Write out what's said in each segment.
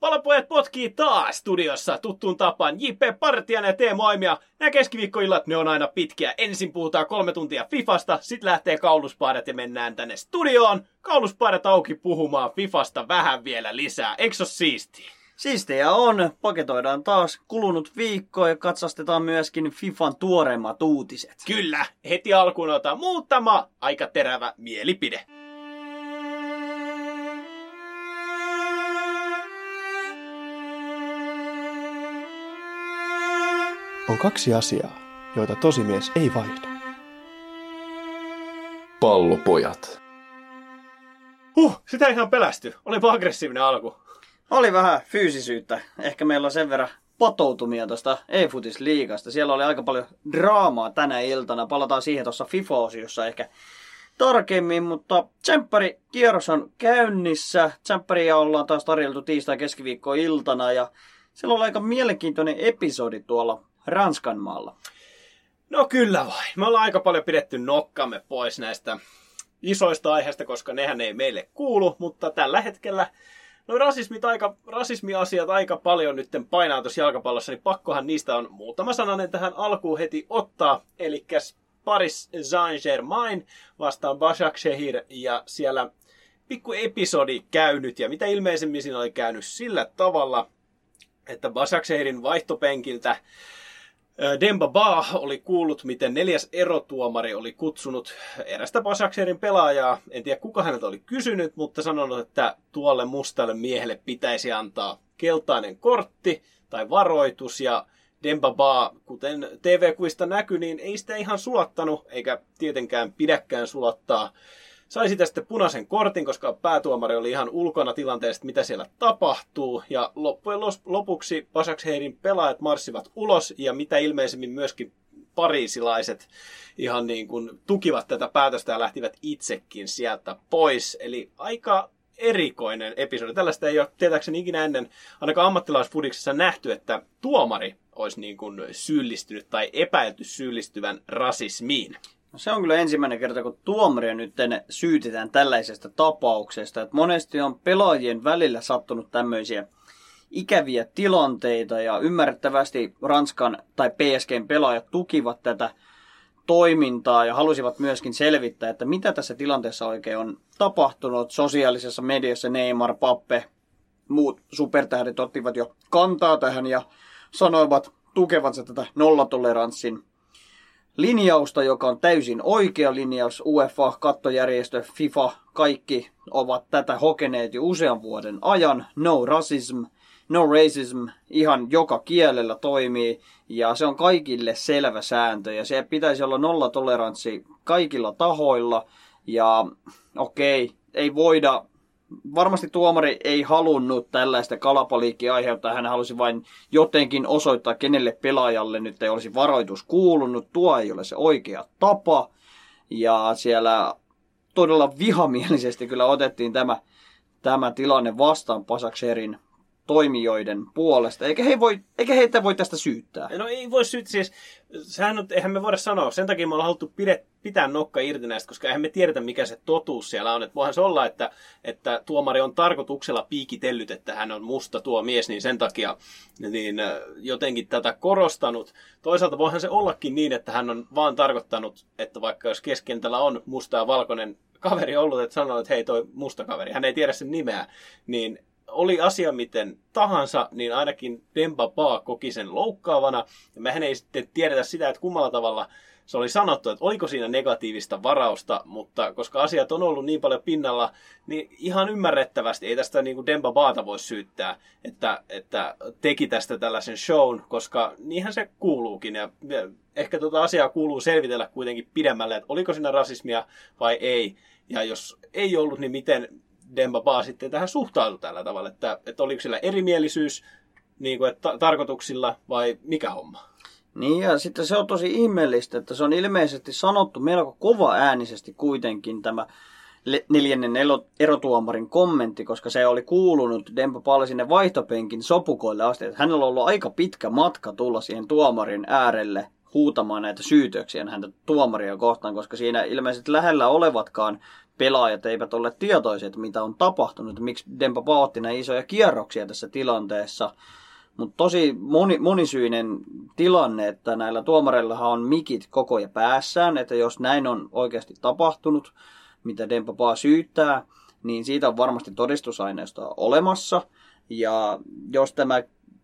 Palapojat potkii taas studiossa tuttuun tapaan. J.P. Partian ja Teemu Aimia. Nämä keskiviikkoillat, ne on aina pitkiä. Ensin puhutaan kolme tuntia Fifasta, sitten lähtee kauluspaidat ja mennään tänne studioon. Kauluspaidat auki puhumaan Fifasta vähän vielä lisää. Eikö se siistiä? Siistiä on. Paketoidaan taas kulunut viikko ja katsastetaan myöskin Fifan tuoreimmat uutiset. Kyllä, heti alkuun otetaan muutama aika terävä mielipide. On kaksi asiaa, joita tosimies ei vaihda. Pallopojat. Huh, sitä ihan pelästy. Olipa aggressiivinen alku. Oli vähän fyysisyyttä. Ehkä meillä on sen verran patoutumia tuosta e-futis-liigasta. Siellä oli aika paljon draamaa tänä iltana. Palataan siihen tuossa FIFA-osiossa ehkä tarkemmin, mutta tsemppari kierros on käynnissä. Tsempparia ollaan taas tarjoltu tiistai keskiviikko iltana ja siellä on aika mielenkiintoinen episodi tuolla Ranskan maalla. No kyllä vain. Me ollaan aika paljon pidetty nokkamme pois näistä isoista aiheista, koska nehän ei meille kuulu, mutta tällä hetkellä no rasismit aika, rasismiasiat aika paljon nyt painaa tuossa jalkapallossa, niin pakkohan niistä on muutama sananen tähän alkuun heti ottaa. Eli Paris Saint-Germain vastaan Başakşehir ja siellä pikku episodi käynyt ja mitä ilmeisemmin siinä oli käynyt sillä tavalla, että Başakşehir'in vaihtopenkiltä Demba Ba oli kuullut, miten neljäs erotuomari oli kutsunut erästä Basakserin pelaajaa. En tiedä kuka häneltä oli kysynyt, mutta sanonut, että tuolle mustalle miehelle pitäisi antaa keltainen kortti tai varoitus. Ja Demba Ba, kuten TV-kuista näkyy, niin ei sitä ihan sulattanut, eikä tietenkään pidäkään sulattaa sai sitä sitten punaisen kortin, koska päätuomari oli ihan ulkona tilanteesta, mitä siellä tapahtuu. Ja loppujen lopuksi Basaksheidin pelaajat marssivat ulos ja mitä ilmeisemmin myöskin pariisilaiset ihan niin kuin tukivat tätä päätöstä ja lähtivät itsekin sieltä pois. Eli aika erikoinen episodi. Tällaista ei ole tietääkseni ikinä ennen ainakaan ammattilaisfudiksessa nähty, että tuomari olisi niin kuin syyllistynyt tai epäilty syyllistyvän rasismiin. No se on kyllä ensimmäinen kerta, kun tuomaria nyt syytetään tällaisesta tapauksesta. Että monesti on pelaajien välillä sattunut tämmöisiä ikäviä tilanteita ja ymmärrettävästi Ranskan tai PSGn pelaajat tukivat tätä toimintaa ja halusivat myöskin selvittää, että mitä tässä tilanteessa oikein on tapahtunut. Sosiaalisessa mediassa Neymar, Pappe, muut supertähdet ottivat jo kantaa tähän ja sanoivat tukevansa tätä nollatoleranssin linjausta, joka on täysin oikea linjaus. UEFA, kattojärjestö, FIFA, kaikki ovat tätä hokeneet jo usean vuoden ajan. No racism, no racism, ihan joka kielellä toimii ja se on kaikille selvä sääntö ja se pitäisi olla nollatoleranssi kaikilla tahoilla ja okei, okay, ei voida varmasti tuomari ei halunnut tällaista kalapaliikkia aiheuttaa. Hän halusi vain jotenkin osoittaa, kenelle pelaajalle nyt ei olisi varoitus kuulunut. Tuo ei ole se oikea tapa. Ja siellä todella vihamielisesti kyllä otettiin tämä, tämä tilanne vastaan Pasakserin toimijoiden puolesta, eikä, he voi, eikä heitä voi tästä syyttää. No ei voi syyttää, siis sehän on, eihän me voida sanoa, sen takia me ollaan haluttu pide, pitää nokka irti näistä, koska eihän me tiedetä, mikä se totuus siellä on. Että voihan se olla, että, että tuomari on tarkoituksella piikitellyt, että hän on musta tuo mies, niin sen takia niin jotenkin tätä korostanut. Toisaalta voihan se ollakin niin, että hän on vaan tarkoittanut, että vaikka jos keskentällä on musta ja valkoinen kaveri ollut, että sanoo, että hei toi musta kaveri, hän ei tiedä sen nimeä, niin oli asia miten tahansa, niin ainakin Demba Ba koki sen loukkaavana. Ja mehän ei sitten tiedetä sitä, että kummalla tavalla se oli sanottu, että oliko siinä negatiivista varausta, mutta koska asiat on ollut niin paljon pinnalla, niin ihan ymmärrettävästi ei tästä niin kuin Demba Baata voi syyttää, että, että teki tästä tällaisen shown, koska niinhän se kuuluukin. Ja ehkä tuota asiaa kuuluu selvitellä kuitenkin pidemmälle, että oliko siinä rasismia vai ei. Ja jos ei ollut, niin miten, Demba Ba sitten tähän suhtautui tällä tavalla, että, että oliko sillä erimielisyys niin kuin, että tarkoituksilla vai mikä homma? Niin ja sitten se on tosi ihmeellistä, että se on ilmeisesti sanottu melko kova äänisesti kuitenkin tämä neljännen erotuomarin kommentti, koska se oli kuulunut Dempa Palle sinne vaihtopenkin sopukoille asti. Että hänellä on ollut aika pitkä matka tulla siihen tuomarin äärelle huutamaan näitä syytöksiä häntä tuomaria kohtaan, koska siinä ilmeisesti lähellä olevatkaan pelaajat eivät ole tietoisia, että mitä on tapahtunut, miksi Dempa otti näin isoja kierroksia tässä tilanteessa. Mutta tosi moni, monisyinen tilanne, että näillä tuomareillahan on mikit koko ja päässään, että jos näin on oikeasti tapahtunut, mitä Dempapa syyttää, niin siitä on varmasti todistusaineistoa olemassa. Ja jos tämä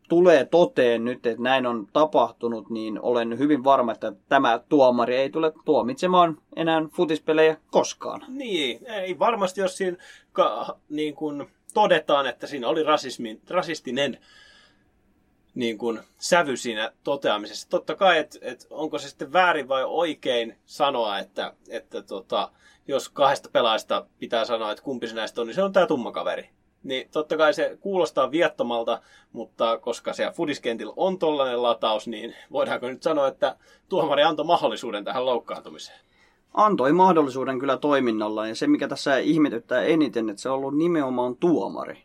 tulee toteen nyt, että näin on tapahtunut, niin olen hyvin varma, että tämä tuomari ei tule tuomitsemaan enää futispelejä koskaan. Niin, ei varmasti, jos siinä niin kuin todetaan, että siinä oli rasismi, rasistinen niin kuin sävy siinä toteamisessa. Totta kai, että et onko se sitten väärin vai oikein sanoa, että, että tota, jos kahdesta pelaajasta pitää sanoa, että kumpi se näistä on, niin se on tämä tumma kaveri. Niin totta kai se kuulostaa viattomalta, mutta koska se fudiskentillä on tollainen lataus, niin voidaanko nyt sanoa, että tuomari antoi mahdollisuuden tähän loukkaantumiseen? Antoi mahdollisuuden kyllä toiminnalla, ja se mikä tässä ihmetyttää eniten, että se on ollut nimenomaan tuomari.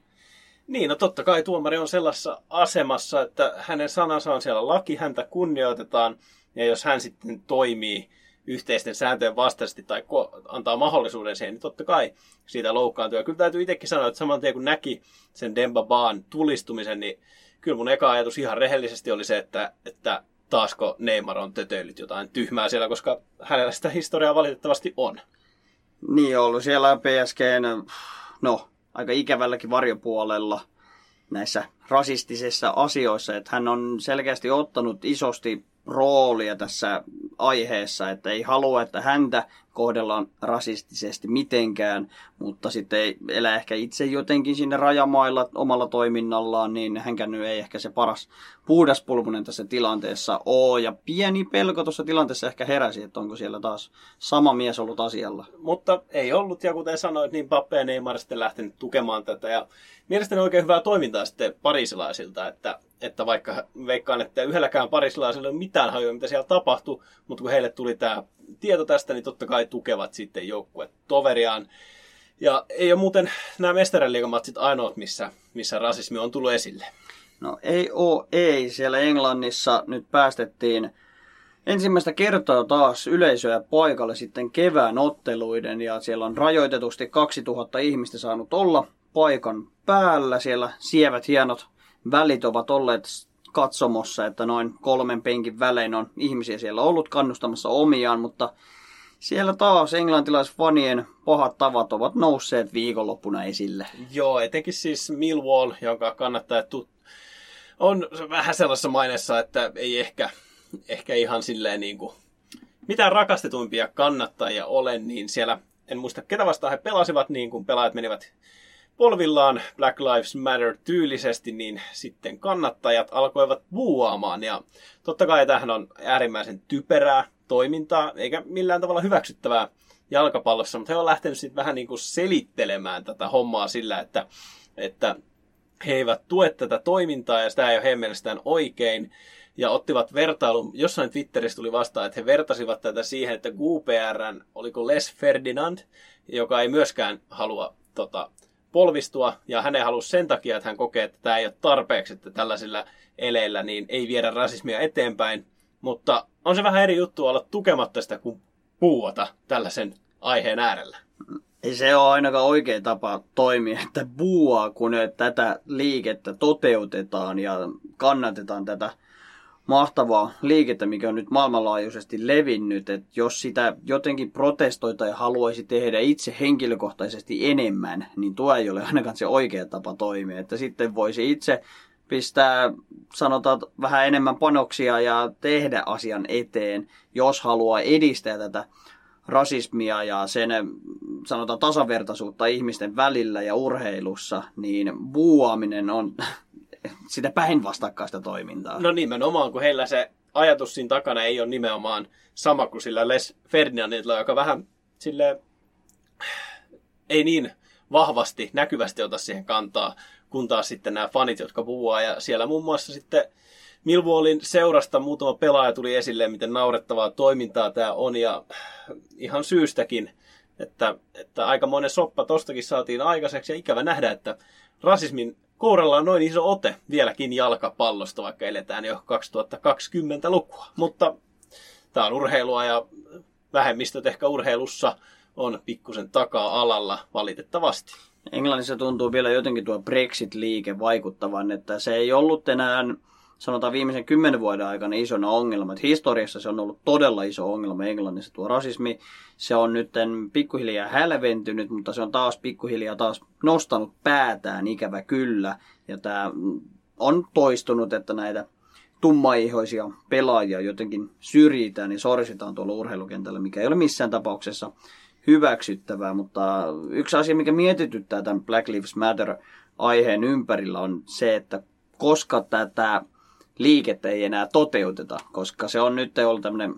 Niin, no totta kai tuomari on sellaisessa asemassa, että hänen sanansa on siellä laki, häntä kunnioitetaan, ja jos hän sitten toimii yhteisten sääntöjen vastaisesti tai antaa mahdollisuuden siihen, niin totta kai siitä loukkaantuu. Ja kyllä täytyy itsekin sanoa, että saman tien kun näki sen Demba Baan tulistumisen, niin kyllä mun eka ajatus ihan rehellisesti oli se, että, että taasko Neymar on tötöillyt jotain tyhmää siellä, koska hänellä sitä historiaa valitettavasti on. Niin, ollut siellä PSGn, no, aika ikävälläkin varjopuolella näissä rasistisissa asioissa, että hän on selkeästi ottanut isosti roolia tässä aiheessa, että ei halua, että häntä kohdellaan rasistisesti mitenkään, mutta sitten ei elä ehkä itse jotenkin sinne rajamailla omalla toiminnallaan, niin hänkään ei ehkä se paras puhdaspulmunen tässä tilanteessa ole. Ja pieni pelko tuossa tilanteessa ehkä heräsi, että onko siellä taas sama mies ollut asialla. Mutta ei ollut, ja kuten sanoit, niin Pappe ja Neymar sitten lähtenyt tukemaan tätä. Ja mielestäni oikein hyvää toimintaa sitten parisilaisilta, että, että vaikka veikkaan, että yhdelläkään parisilaisella ei ole mitään hajua, mitä siellä tapahtui, mutta kun heille tuli tämä tieto tästä, niin totta kai tukevat sitten joukkue toveriaan. Ja ei ole muuten nämä mestariliigamatsit ainoat, missä, missä rasismi on tullut esille. No ei oo, ei. Siellä Englannissa nyt päästettiin ensimmäistä kertaa taas yleisöä paikalle sitten kevään otteluiden ja siellä on rajoitetusti 2000 ihmistä saanut olla paikan päällä. Siellä sievät hienot välit ovat olleet katsomossa, että noin kolmen penkin välein on ihmisiä siellä ollut kannustamassa omiaan, mutta siellä taas englantilaisfanien pahat tavat ovat nousseet viikonloppuna esille. Joo, etenkin siis Millwall, jonka kannattaa tut- on vähän sellaisessa mainessa, että ei ehkä, ehkä ihan silleen niin kuin mitään rakastetuimpia kannattajia ole, niin siellä en muista ketä vastaan he pelasivat, niin kun pelaajat menivät polvillaan Black Lives Matter tyylisesti, niin sitten kannattajat alkoivat buuaamaan. Ja totta kai tähän on äärimmäisen typerää toimintaa, eikä millään tavalla hyväksyttävää jalkapallossa, mutta he on lähtenyt sitten vähän niin kuin selittelemään tätä hommaa sillä, että, että he eivät tue tätä toimintaa ja sitä ei ole heidän mielestään oikein. Ja ottivat vertailun, jossain Twitterissä tuli vastaan, että he vertasivat tätä siihen, että QPRn, oliko Les Ferdinand, joka ei myöskään halua tota, polvistua, ja hänen halusi sen takia, että hän kokee, että tämä ei ole tarpeeksi, että tällaisilla eleillä niin ei viedä rasismia eteenpäin. Mutta on se vähän eri juttu olla tukematta sitä kuin puuata tällaisen aiheen äärellä. Ei se ole ainakaan oikea tapa toimia, että buuaa, kun tätä liikettä toteutetaan ja kannatetaan tätä mahtavaa liikettä, mikä on nyt maailmanlaajuisesti levinnyt, että jos sitä jotenkin protestoita ja haluaisi tehdä itse henkilökohtaisesti enemmän, niin tuo ei ole ainakaan se oikea tapa toimia. Että sitten voisi itse pistää, sanotaan, vähän enemmän panoksia ja tehdä asian eteen, jos haluaa edistää tätä rasismia ja sen sanotaan tasavertaisuutta ihmisten välillä ja urheilussa, niin buuaaminen on sitä päinvastakkaista toimintaa. No nimenomaan, kun heillä se ajatus siinä takana ei ole nimenomaan sama kuin sillä Les Ferdinandilla, joka vähän sille ei niin vahvasti, näkyvästi ota siihen kantaa, kun taas sitten nämä fanit, jotka puhuu. Ja siellä muun muassa sitten Millwallin seurasta muutama pelaaja tuli esille, miten naurettavaa toimintaa tämä on ja ihan syystäkin, että, että aika monen soppa tostakin saatiin aikaiseksi ja ikävä nähdä, että rasismin kouralla on noin iso ote vieläkin jalkapallosta, vaikka eletään jo 2020-lukua. Mutta tämä on urheilua ja vähemmistöt ehkä urheilussa on pikkusen taka-alalla valitettavasti. Englannissa tuntuu vielä jotenkin tuo Brexit-liike vaikuttavan, että se ei ollut enää sanotaan viimeisen kymmenen vuoden aikana isona ongelma. Että historiassa se on ollut todella iso ongelma Englannissa tuo rasismi. Se on nyt pikkuhiljaa hälventynyt, mutta se on taas pikkuhiljaa taas nostanut päätään ikävä kyllä. Ja tämä on toistunut, että näitä tummaihoisia pelaajia jotenkin syrjitään ja sorsitaan tuolla urheilukentällä, mikä ei ole missään tapauksessa hyväksyttävää, mutta yksi asia, mikä mietityttää tämän Black Lives Matter-aiheen ympärillä on se, että koska tätä liikettä ei enää toteuteta, koska se on nyt ollut tämmöinen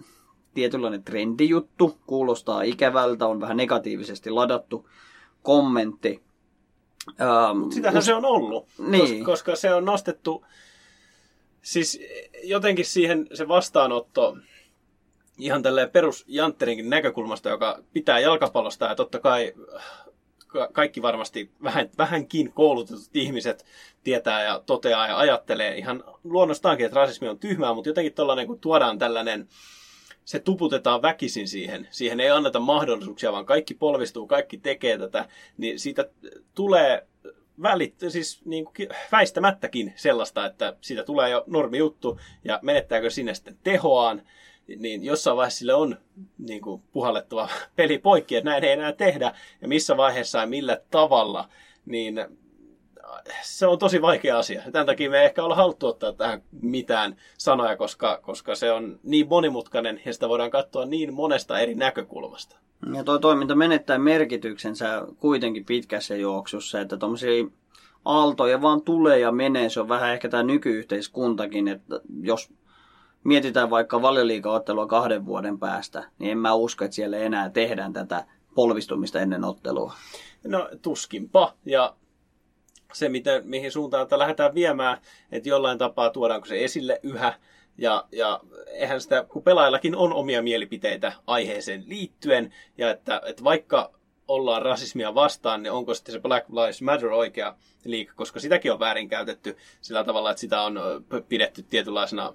tietynlainen trendijuttu, kuulostaa ikävältä, on vähän negatiivisesti ladattu kommentti. Ähm, Sitähän us... se on ollut, niin. koska, koska se on nostettu, siis jotenkin siihen se vastaanotto, ihan tälleen perusjantterinkin näkökulmasta, joka pitää jalkapallosta ja totta kai kaikki varmasti vähän, vähänkin koulutetut ihmiset tietää ja toteaa ja ajattelee ihan luonnostaankin, että rasismi on tyhmää, mutta jotenkin tällainen, kun tuodaan tällainen, se tuputetaan väkisin siihen, siihen ei anneta mahdollisuuksia, vaan kaikki polvistuu, kaikki tekee tätä, niin siitä tulee välit, siis niin kuin väistämättäkin sellaista, että siitä tulee jo normi juttu ja menettääkö sinne sitten tehoaan, niin jossain vaiheessa sille on niin kuin, puhallettava peli poikki, että näin ei enää tehdä, ja missä vaiheessa ja millä tavalla, niin se on tosi vaikea asia. Tämän takia me ei ehkä olla haluttu ottaa tähän mitään sanoja, koska, koska se on niin monimutkainen ja sitä voidaan katsoa niin monesta eri näkökulmasta. Ja tuo toiminta menettää merkityksensä kuitenkin pitkässä juoksussa, että tuommoisia aaltoja vaan tulee ja menee. Se on vähän ehkä tämä nykyyhteiskuntakin, että jos mietitään vaikka valioliikaottelua kahden vuoden päästä, niin en mä usko, että siellä enää tehdään tätä polvistumista ennen ottelua. No tuskinpa. Ja se, miten, mihin suuntaan että lähdetään viemään, että jollain tapaa tuodaanko se esille yhä. Ja, ja eihän sitä, kun pelaajillakin on omia mielipiteitä aiheeseen liittyen, ja että, että vaikka ollaan rasismia vastaan, niin onko sitten se Black Lives Matter oikea liike, koska sitäkin on väärinkäytetty sillä tavalla, että sitä on pidetty tietynlaisena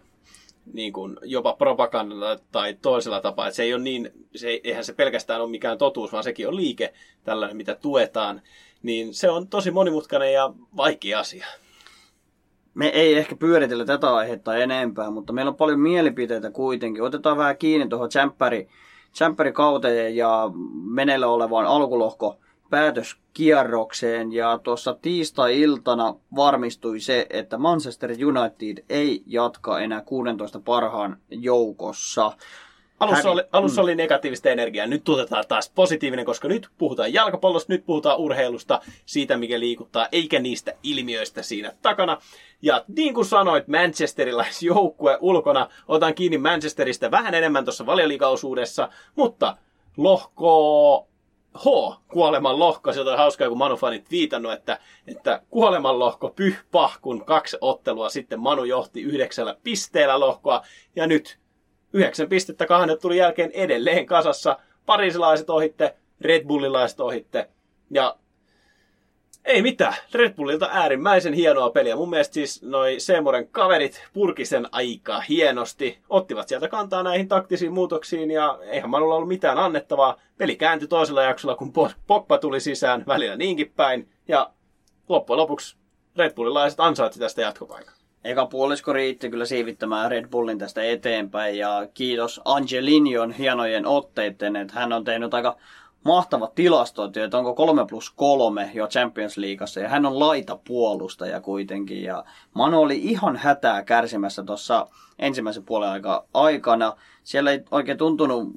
niin kuin jopa propagandalla tai toisella tapaa. Että se ei ole niin, se, eihän se pelkästään ole mikään totuus, vaan sekin on liike tällainen, mitä tuetaan. Niin se on tosi monimutkainen ja vaikea asia. Me ei ehkä pyöritellä tätä aihetta enempää, mutta meillä on paljon mielipiteitä kuitenkin. Otetaan vähän kiinni tuohon tsemppäri, kauteen ja meneillä olevaan alkulohko päätöskierrokseen ja tuossa tiistai-iltana varmistui se, että Manchester United ei jatka enää 16 parhaan joukossa. Alussa, oli, alussa mm. oli negatiivista energiaa, nyt tuotetaan taas positiivinen, koska nyt puhutaan jalkapallosta, nyt puhutaan urheilusta, siitä mikä liikuttaa, eikä niistä ilmiöistä siinä takana. Ja niin kuin sanoit, Manchesterilaisjoukkue ulkona, otan kiinni Manchesterista vähän enemmän tuossa valioliikaosuudessa, mutta lohko H, kuoleman lohko. Se on hauskaa, kun Manu-fanit viitannut, että, että kuoleman lohko pyhpah, kun kaksi ottelua sitten Manu johti yhdeksällä pisteellä lohkoa. Ja nyt yhdeksän pistettä kahden tuli jälkeen edelleen kasassa. Parisilaiset ohitte, Red Bullilaiset ohitte. Ja ei mitään. Red Bullilta äärimmäisen hienoa peliä. Mun mielestä siis noi Seemoren kaverit purkisen aika hienosti. Ottivat sieltä kantaa näihin taktisiin muutoksiin ja eihän Manulla ollut mitään annettavaa. Peli kääntyi toisella jaksolla, kun Pogba tuli sisään välillä niinkin päin. Ja loppujen lopuksi Red Bullilaiset ansaitsi tästä jatkopaikan. Eka puolisko riitti kyllä siivittämään Red Bullin tästä eteenpäin ja kiitos Angelinion hienojen otteiden, että hän on tehnyt aika mahtavat tilastot, että onko 3 plus 3 jo Champions Leagueassa, ja hän on laita puolustaja kuitenkin, ja Manu oli ihan hätää kärsimässä tuossa ensimmäisen puolen aika aikana. Siellä ei oikein tuntunut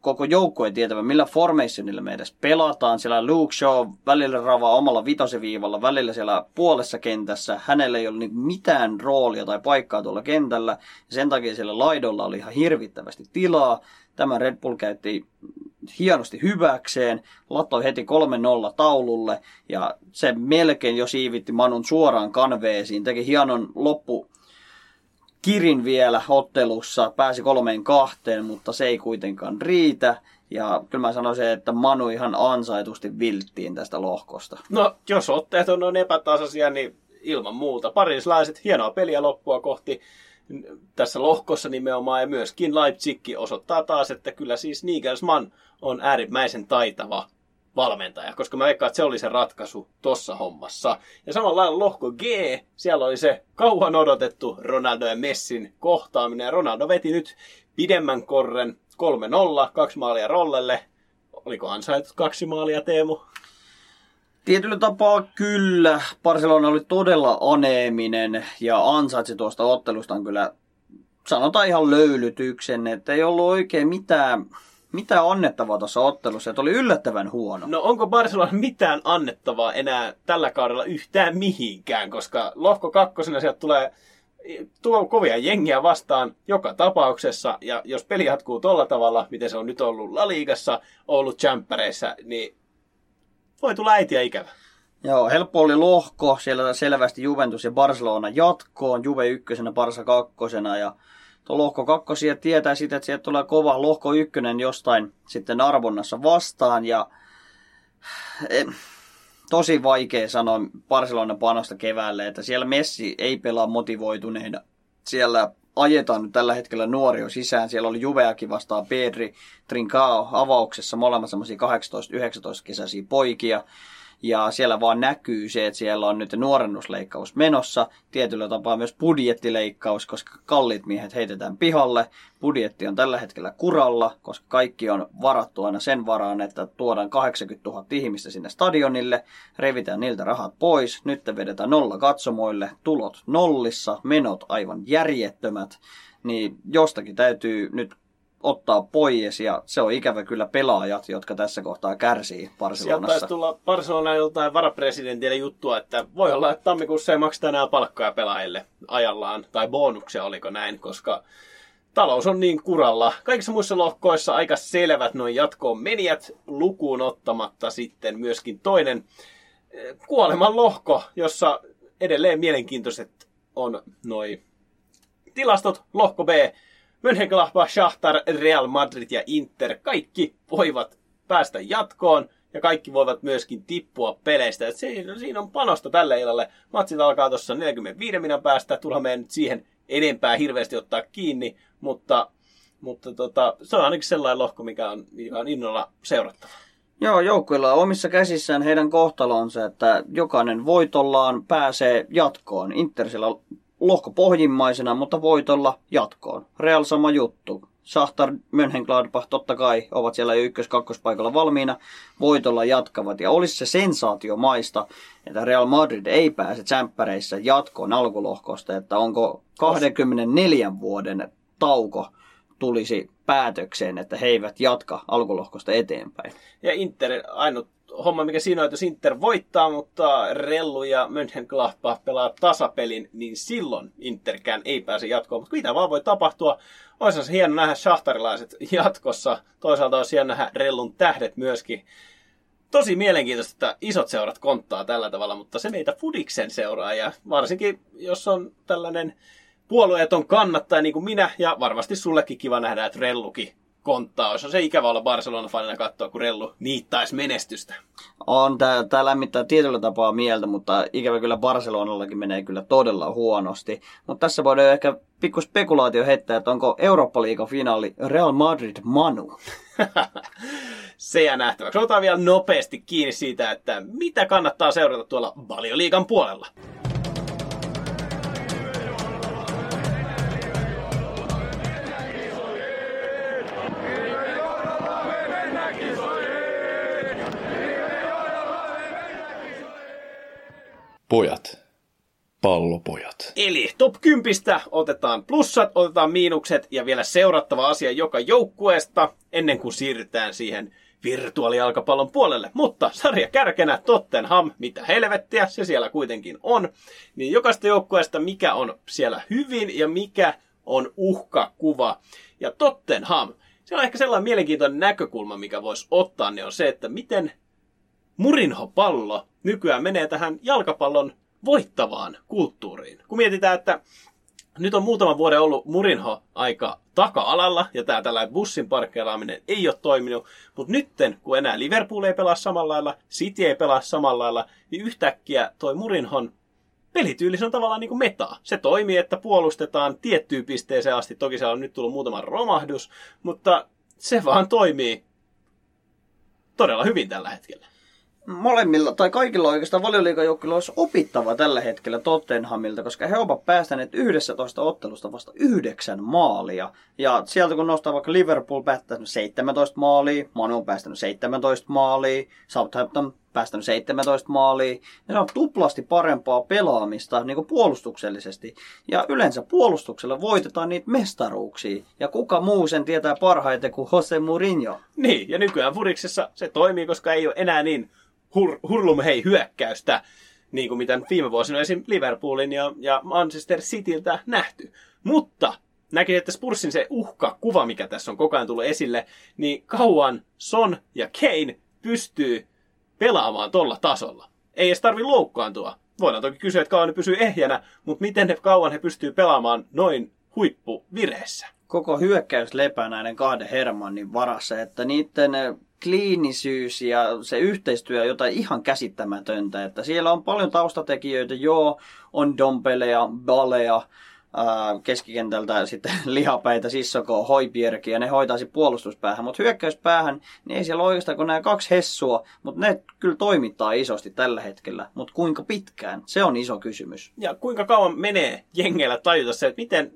koko joukkue tietävän, millä formationilla me edes pelataan. Siellä Luke Shaw välillä ravaa omalla vitoseviivalla, välillä siellä puolessa kentässä. Hänellä ei ollut mitään roolia tai paikkaa tuolla kentällä. Ja sen takia siellä laidolla oli ihan hirvittävästi tilaa. Tämä Red Bull käytti hienosti hyväkseen, latoi heti 3-0 taululle ja se melkein jo siivitti Manun suoraan kanveesiin, teki hienon loppu Kirin vielä ottelussa, pääsi kolmeen kahteen, mutta se ei kuitenkaan riitä. Ja kyllä mä sanoisin, että Manu ihan ansaitusti vilttiin tästä lohkosta. No, jos otteet on noin epätasaisia, niin ilman muuta. Parislaiset, hienoa peliä loppua kohti tässä lohkossa nimenomaan, ja myöskin Leipzig osoittaa taas, että kyllä siis Nigelsmann on äärimmäisen taitava valmentaja, koska mä veikkaan, että se oli se ratkaisu tossa hommassa. Ja samalla lailla lohko G, siellä oli se kauan odotettu Ronaldo ja Messin kohtaaminen, ja Ronaldo veti nyt pidemmän korren 3-0, kaksi maalia Rollelle. Oliko ansaitut kaksi maalia, Teemu? Tietyllä tapaa kyllä. Barcelona oli todella aneeminen ja ansaitsi tuosta ottelusta kyllä sanotaan ihan löylytyksen, että ei ollut oikein mitään, mitään annettavaa tuossa ottelussa, että oli yllättävän huono. No onko Barcelona mitään annettavaa enää tällä kaudella yhtään mihinkään, koska lohko kakkosena sieltä tulee tuo kovia jengiä vastaan joka tapauksessa, ja jos peli jatkuu tolla tavalla, miten se on nyt ollut La Ligassa, ollut Champereissa, niin voi tulla äitiä ikävä. Joo, helppo oli lohko, siellä selvästi Juventus ja Barcelona jatkoon, Juve ykkösenä, Barsa kakkosena, ja tuo lohko kakkosia tietää sitä, että sieltä tulee kova lohko ykkönen jostain sitten arvonnassa vastaan, ja tosi vaikea sanoa Barcelona panosta keväälle, että siellä Messi ei pelaa motivoituneena. Siellä ajetaan nyt tällä hetkellä nuorio sisään. Siellä oli Juveakin vastaan Pedri, Trincao avauksessa, molemmat semmoisia 18-19 kesäisiä poikia. Ja siellä vaan näkyy se, että siellä on nyt nuorennusleikkaus menossa. Tietyllä tapaa myös budjettileikkaus, koska kalliit miehet heitetään pihalle. Budjetti on tällä hetkellä kuralla, koska kaikki on varattu aina sen varaan, että tuodaan 80 000 ihmistä sinne stadionille. Revitään niiltä rahat pois. Nyt vedetään nolla katsomoille. Tulot nollissa, menot aivan järjettömät. Niin jostakin täytyy nyt ottaa pois ja se on ikävä kyllä pelaajat, jotka tässä kohtaa kärsii Barcelonassa. Sieltä tulla Barcelona joltain varapresidentille juttua, että voi olla, että tammikuussa ei makseta enää palkkoja pelaajille ajallaan, tai bonuksia oliko näin, koska talous on niin kuralla. Kaikissa muissa lohkoissa aika selvät noin jatkoon menijät lukuun ottamatta sitten myöskin toinen eh, kuoleman lohko, jossa edelleen mielenkiintoiset on noin tilastot. Lohko B, Mönchengladbach, Schachtar, Real Madrid ja Inter, kaikki voivat päästä jatkoon ja kaikki voivat myöskin tippua peleistä. Et siinä, on panosta tälle illalle. Matsit alkaa tuossa 45 minuutin päästä, turha meidän nyt siihen enempää hirveästi ottaa kiinni, mutta, mutta tota, se on ainakin sellainen lohko, mikä on, mikä on innolla seurattava. Joo, joukkueilla on omissa käsissään heidän kohtalonsa, että jokainen voitollaan pääsee jatkoon. Inter siellä lohko pohjimmaisena, mutta voitolla jatkoon. Real sama juttu. Sahtar, Mönchengladbach totta kai ovat siellä jo ykkös-kakkospaikalla valmiina, voitolla jatkavat. Ja olisi se sensaatio maista, että Real Madrid ei pääse tsemppäreissä jatkoon alkulohkosta, että onko 24 vuoden tauko tulisi päätökseen, että he eivät jatka alkulohkosta eteenpäin. Ja Inter ainut homma, mikä siinä on, että jos Inter voittaa, mutta Rellu ja Mönchengladbach pelaa tasapelin, niin silloin Interkään ei pääse jatkoon. Mutta mitä vaan voi tapahtua. Olisi se hieno nähdä shahtarilaiset jatkossa. Toisaalta olisi hieno nähdä Rellun tähdet myöskin. Tosi mielenkiintoista, että isot seurat konttaa tällä tavalla, mutta se meitä Fudiksen seuraa. Ja varsinkin, jos on tällainen puolueeton kannattaja niin kuin minä, ja varmasti sullekin kiva nähdä, että Rellukin konttaa. Olisi se ikävä olla Barcelona-fanina katsoa, kun Rellu niittaisi menestystä. On, tämä, lämmittää tietyllä tapaa mieltä, mutta ikävä kyllä Barcelonallakin menee kyllä todella huonosti. Mutta tässä voidaan ehkä pikku spekulaatio heittää, että onko Eurooppa-liigan finaali Real Madrid-Manu. se jää nähtäväksi. Otetaan vielä nopeasti kiinni siitä, että mitä kannattaa seurata tuolla Valioliigan puolella. Pojat. Pallopojat. Eli top 10 otetaan plussat, otetaan miinukset ja vielä seurattava asia joka joukkueesta ennen kuin siirrytään siihen virtuaalijalkapallon puolelle. Mutta sarja kärkenä Tottenham, mitä helvettiä, se siellä kuitenkin on. Niin jokaista joukkueesta mikä on siellä hyvin ja mikä on uhkakuva. Ja Tottenham, se on ehkä sellainen mielenkiintoinen näkökulma, mikä voisi ottaa, niin on se, että miten Murinho-pallo nykyään menee tähän jalkapallon voittavaan kulttuuriin. Kun mietitään, että nyt on muutaman vuoden ollut Murinho aika taka-alalla, ja tämä tällainen bussin parkkeeraaminen ei ole toiminut, mutta nytten, kun enää Liverpool ei pelaa samalla lailla, City ei pelaa samalla lailla, niin yhtäkkiä toi Murinhon pelityyli on tavallaan niin kuin metaa. Se toimii, että puolustetaan tiettyyn pisteeseen asti. Toki siellä on nyt tullut muutama romahdus, mutta se vaan toimii todella hyvin tällä hetkellä molemmilla tai kaikilla oikeastaan valioliikajoukkueilla olisi opittava tällä hetkellä Tottenhamilta, koska he ovat päästäneet 11 ottelusta vasta yhdeksän maalia. Ja sieltä kun nostaa vaikka Liverpool päättänyt 17 maalia, Manu on päästänyt 17 maalia, Southampton päästänyt 17 maalia. Ja se on tuplasti parempaa pelaamista niin kuin puolustuksellisesti. Ja yleensä puolustuksella voitetaan niitä mestaruuksia. Ja kuka muu sen tietää parhaiten kuin Jose Mourinho? Niin, ja nykyään Furiksessa se toimii, koska ei ole enää niin hur, hurlum hei hyökkäystä, niin kuin mitä viime vuosina esim. Liverpoolin ja, ja Manchester Cityltä nähty. Mutta näkin, että Spursin se uhka, kuva, mikä tässä on koko ajan tullut esille, niin kauan Son ja Kane pystyy pelaamaan tuolla tasolla. Ei edes tarvi loukkaantua. Voidaan toki kysyä, että kauan ne pysyy ehjänä, mutta miten he kauan he pystyy pelaamaan noin huippuvireessä? Koko hyökkäys lepää näiden kahden Hermannin varassa, että niiden kliinisyys ja se yhteistyö on jotain ihan käsittämätöntä. Että siellä on paljon taustatekijöitä, joo, on dompeleja, baleja, keskikentältä sitten lihapäitä, Sissoko, Hoipierki ja ne hoitaisi puolustuspäähän, mutta hyökkäyspäähän, niin ei siellä oikeastaan kuin nämä kaksi hessua, mutta ne kyllä toimittaa isosti tällä hetkellä, mutta kuinka pitkään, se on iso kysymys. Ja kuinka kauan menee jengeillä tajuta se, että miten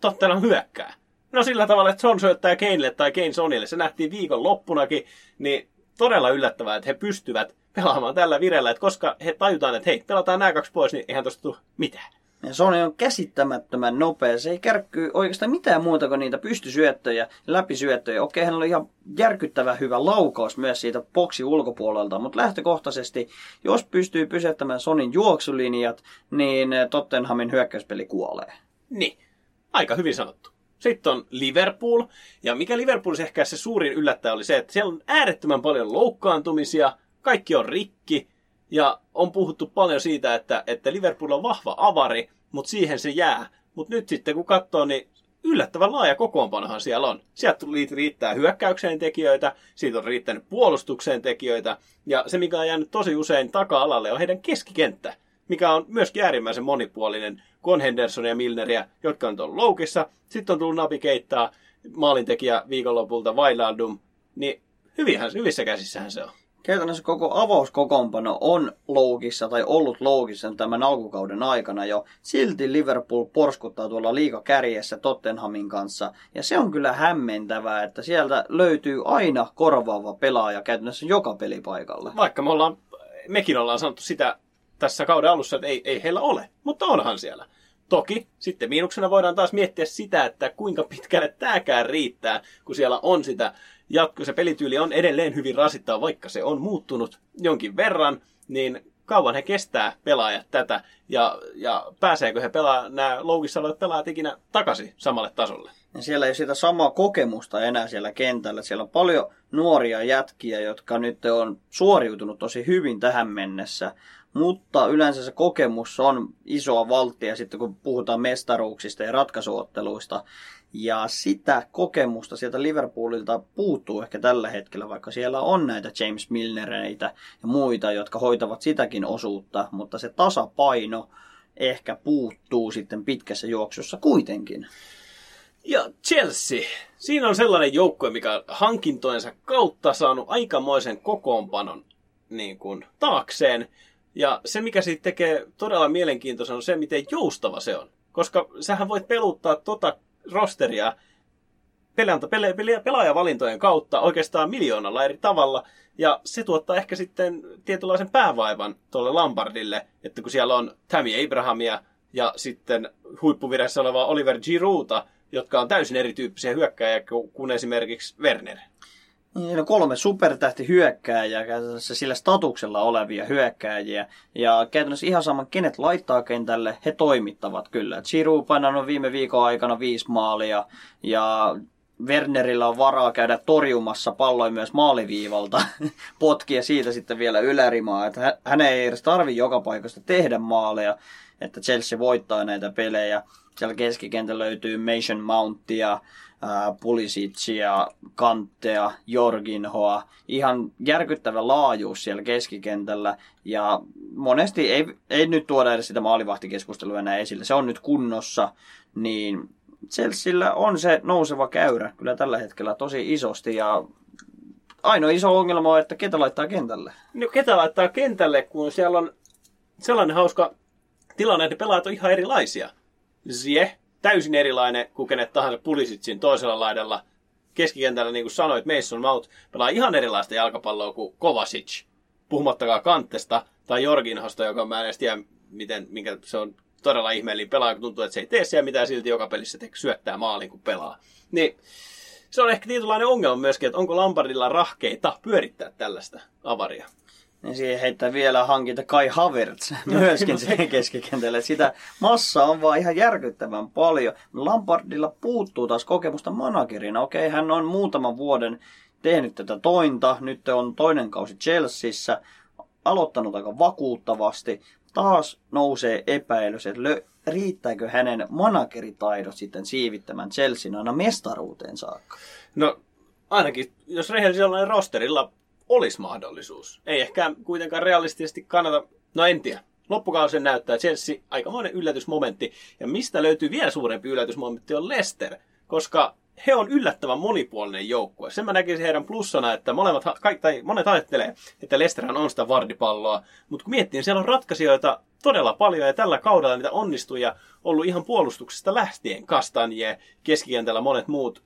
Tottenham hyökkää? No sillä tavalla, että Son syöttää Keinille tai Kane Sonille. Se nähtiin viikon loppunakin, niin todella yllättävää, että he pystyvät pelaamaan tällä virellä, että koska he tajutaan, että hei, pelataan nämä kaksi pois, niin eihän tosta tule mitään. Ja Sony on käsittämättömän nopea. Se ei kärkky oikeastaan mitään muuta kuin niitä pystysyöttöjä, läpisyöttöjä. Okei, hän oli ihan järkyttävä hyvä laukaus myös siitä boksi ulkopuolelta, mutta lähtökohtaisesti, jos pystyy pysäyttämään Sonin juoksulinjat, niin Tottenhamin hyökkäyspeli kuolee. Niin, aika hyvin sanottu. Sitten on Liverpool. Ja mikä Liverpoolissa ehkä se suurin yllättäjä oli se, että siellä on äärettömän paljon loukkaantumisia, kaikki on rikki, ja on puhuttu paljon siitä, että, että Liverpool on vahva avari, mutta siihen se jää. Mutta nyt sitten kun katsoo, niin yllättävän laaja kokoonpanohan siellä on. Sieltä riittää hyökkäykseen tekijöitä, siitä on riittänyt puolustukseen tekijöitä, ja se mikä on jäänyt tosi usein taka-alalle on heidän keskikenttä, mikä on myöskin äärimmäisen monipuolinen kun Henderson ja Milneriä, jotka on tuolla loukissa. Sitten on tullut Nabi Keittaa, maalintekijä viikonlopulta Vailaldum, niin hyvinhän, hyvissä käsissähän se on. Käytännössä koko avauskokoonpano on loukissa tai ollut loukissa tämän alkukauden aikana jo. Silti Liverpool porskuttaa tuolla liikakärjessä Tottenhamin kanssa. Ja se on kyllä hämmentävää, että sieltä löytyy aina korvaava pelaaja käytännössä joka pelipaikalla. Vaikka me ollaan, mekin ollaan sanottu sitä tässä kauden alussa, että ei, ei heillä ole, mutta onhan siellä. Toki sitten miinuksena voidaan taas miettiä sitä, että kuinka pitkälle tämäkään riittää, kun siellä on sitä jatko, se pelityyli on edelleen hyvin rasittava, vaikka se on muuttunut jonkin verran, niin kauan he kestää pelaajat tätä ja, ja pääseekö he pelaa, nämä loukissa olevat pelaajat ikinä takaisin samalle tasolle. Ja siellä ei ole sitä samaa kokemusta enää siellä kentällä. Siellä on paljon nuoria jätkiä, jotka nyt on suoriutunut tosi hyvin tähän mennessä mutta yleensä se kokemus on isoa valttia sitten, kun puhutaan mestaruuksista ja ratkaisuotteluista. Ja sitä kokemusta sieltä Liverpoolilta puuttuu ehkä tällä hetkellä, vaikka siellä on näitä James Milnereitä ja muita, jotka hoitavat sitäkin osuutta, mutta se tasapaino ehkä puuttuu sitten pitkässä juoksussa kuitenkin. Ja Chelsea. Siinä on sellainen joukkue, mikä hankintojensa kautta saanut aikamoisen kokoonpanon niin kuin, taakseen. Ja se, mikä siitä tekee todella mielenkiintoisen, on se, miten joustava se on. Koska sähän voit peluttaa tota rosteria pelanta, pele, pele, pelaajavalintojen kautta oikeastaan miljoonalla eri tavalla. Ja se tuottaa ehkä sitten tietynlaisen päävaivan tuolle Lampardille, että kun siellä on Tammy Abrahamia ja sitten huippuvirassa oleva Oliver Girouta, jotka on täysin erityyppisiä hyökkäjiä kuin esimerkiksi Werner. Niin, no kolme supertähti hyökkääjää, käytännössä sillä statuksella olevia hyökkääjiä. Ja käytännössä ihan sama, kenet laittaa kentälle, he toimittavat kyllä. Chiru painanut viime viikon aikana viisi maalia ja Wernerillä on varaa käydä torjumassa palloja myös maaliviivalta, potkia siitä sitten vielä ylärimaa, että hän ei edes tarvi joka paikasta tehdä maaleja. että Chelsea voittaa näitä pelejä. Siellä keskikentällä löytyy Mason Mountia, Pulisicia, Kanttea, Jorginhoa. Ihan järkyttävä laajuus siellä keskikentällä. Ja monesti ei, ei nyt tuoda edes sitä maalivahtikeskustelua enää esille. Se on nyt kunnossa. Niin Chelsealla on se nouseva käyrä kyllä tällä hetkellä tosi isosti. Ja ainoa iso ongelma on, että ketä laittaa kentälle. No ketä laittaa kentälle, kun siellä on sellainen hauska tilanne, että pelaajat on ihan erilaisia. Zie, täysin erilainen kuin kenet tahansa Pulisitsin toisella laidalla. Keskikentällä, niin kuin sanoit, Mason Mount pelaa ihan erilaista jalkapalloa kuin Kovacic. Puhumattakaan Kantesta tai Jorginhosta, joka mä en edes tiedä, miten, minkä se on todella ihmeellinen pelaaja, kun tuntuu, että se ei tee siellä mitään silti joka pelissä te syöttää maaliin, kun pelaa. Niin se on ehkä tietynlainen ongelma myöskin, että onko Lampardilla rahkeita pyörittää tällaista avaria. Niin siihen heittää vielä hankinta Kai Havertz myöskin siihen keskikentälle. Sitä massa on vaan ihan järkyttävän paljon. Lampardilla puuttuu taas kokemusta managerina. Okei, hän on muutaman vuoden tehnyt tätä tointa. Nyt on toinen kausi Chelseassa. Aloittanut aika vakuuttavasti. Taas nousee epäilys, että lö- riittääkö hänen manageritaidot sitten siivittämään Chelsean aina mestaruuteen saakka? No ainakin, jos rehellisellä rosterilla olisi mahdollisuus. Ei ehkä kuitenkaan realistisesti kannata, no en tiedä. Loppukausen näyttää Chelsea aikamoinen yllätysmomentti. Ja mistä löytyy vielä suurempi yllätysmomentti on Leicester, koska he on yllättävän monipuolinen joukkue. Sen mä näkisin heidän plussana, että molemmat, tai monet ajattelee, että Leicesterhan on sitä vardipalloa, mutta kun miettii, niin siellä on ratkaisijoita todella paljon, ja tällä kaudella niitä onnistuja ollut ihan puolustuksesta lähtien. Kastanje, keskikentällä monet muut,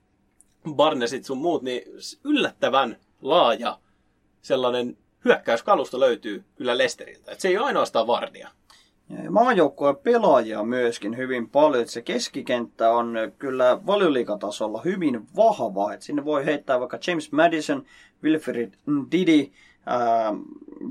Barnesit sun muut, niin yllättävän laaja sellainen hyökkäyskalusto löytyy kyllä Lesteriltä. Et se ei ole ainoastaan Vardia. Maajoukkueen pelaajia myöskin hyvin paljon. Se keskikenttä on kyllä valioliikatasolla hyvin vahva. Et sinne voi heittää vaikka James Madison, Wilfred Didi, ää,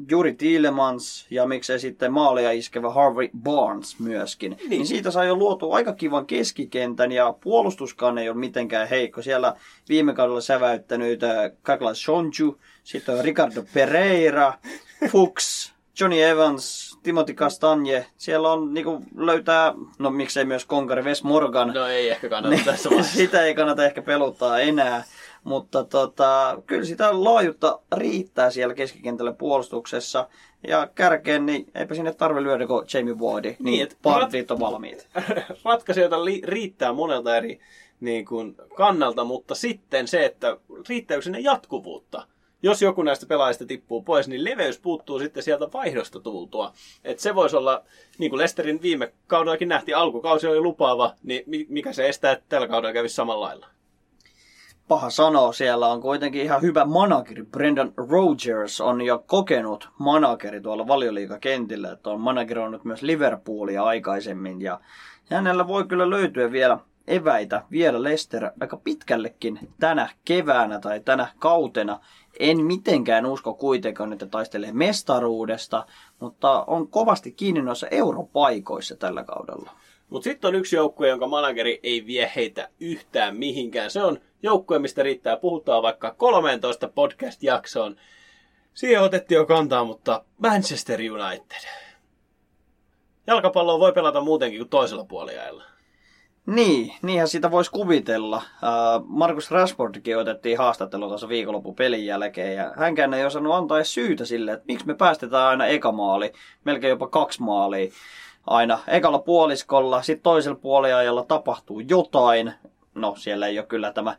Juri Tielemans ja miksei sitten maalia iskevä Harvey Barnes myöskin. Niin. niin siitä saa jo luotu aika kivan keskikentän ja puolustuskaan ei ole mitenkään heikko. Siellä viime kaudella säväyttänyt äh, Kakla Shonju, sitten on Ricardo Pereira, Fuchs, Johnny Evans, Timothy Castagne. Siellä on niinku löytää, no miksei myös Konkari Wes Morgan. No ei ehkä kannata niin, tässä vaiheessa. Sitä ei kannata ehkä peluttaa enää. Mutta tota, kyllä sitä laajuutta riittää siellä keskikentällä puolustuksessa. Ja kärkeen, niin eipä sinne tarve lyödä kuin Jamie Wardi. Niin, niin että partit on valmiit. Ratkaisijoita li- riittää monelta eri niin kuin, kannalta, mutta sitten se, että riittääkö sinne jatkuvuutta jos joku näistä pelaajista tippuu pois, niin leveys puuttuu sitten sieltä vaihdosta tultua. Et se voisi olla, niin kuin Lesterin viime kaudellakin nähtiin, alkukausi oli lupaava, niin mikä se estää, että tällä kaudella kävisi samalla lailla? Paha sanoa, siellä on kuitenkin ihan hyvä manageri. Brendan Rogers on jo kokenut manageri tuolla valioliikakentillä, että on manageroinut myös Liverpoolia aikaisemmin ja hänellä voi kyllä löytyä vielä eväitä vielä Lester aika pitkällekin tänä keväänä tai tänä kautena. En mitenkään usko kuitenkaan, että taistelee mestaruudesta, mutta on kovasti kiinni noissa europaikoissa tällä kaudella. Mutta sitten on yksi joukkue, jonka manageri ei vie heitä yhtään mihinkään. Se on joukkue, mistä riittää puhutaan vaikka 13 podcast-jaksoon. Siihen otettiin jo kantaa, mutta Manchester United. Jalkapalloa voi pelata muutenkin kuin toisella puoliajalla. Niin, niinhän sitä voisi kuvitella. Uh, Markus Rashfordkin otettiin haastattelu tuossa viikonlopun pelin jälkeen, ja hänkään ei osannut antaa edes syytä sille, että miksi me päästetään aina eka maali, melkein jopa kaksi maalia aina ekalla puoliskolla, sitten toisella puoliajalla tapahtuu jotain. No, siellä ei ole kyllä tämä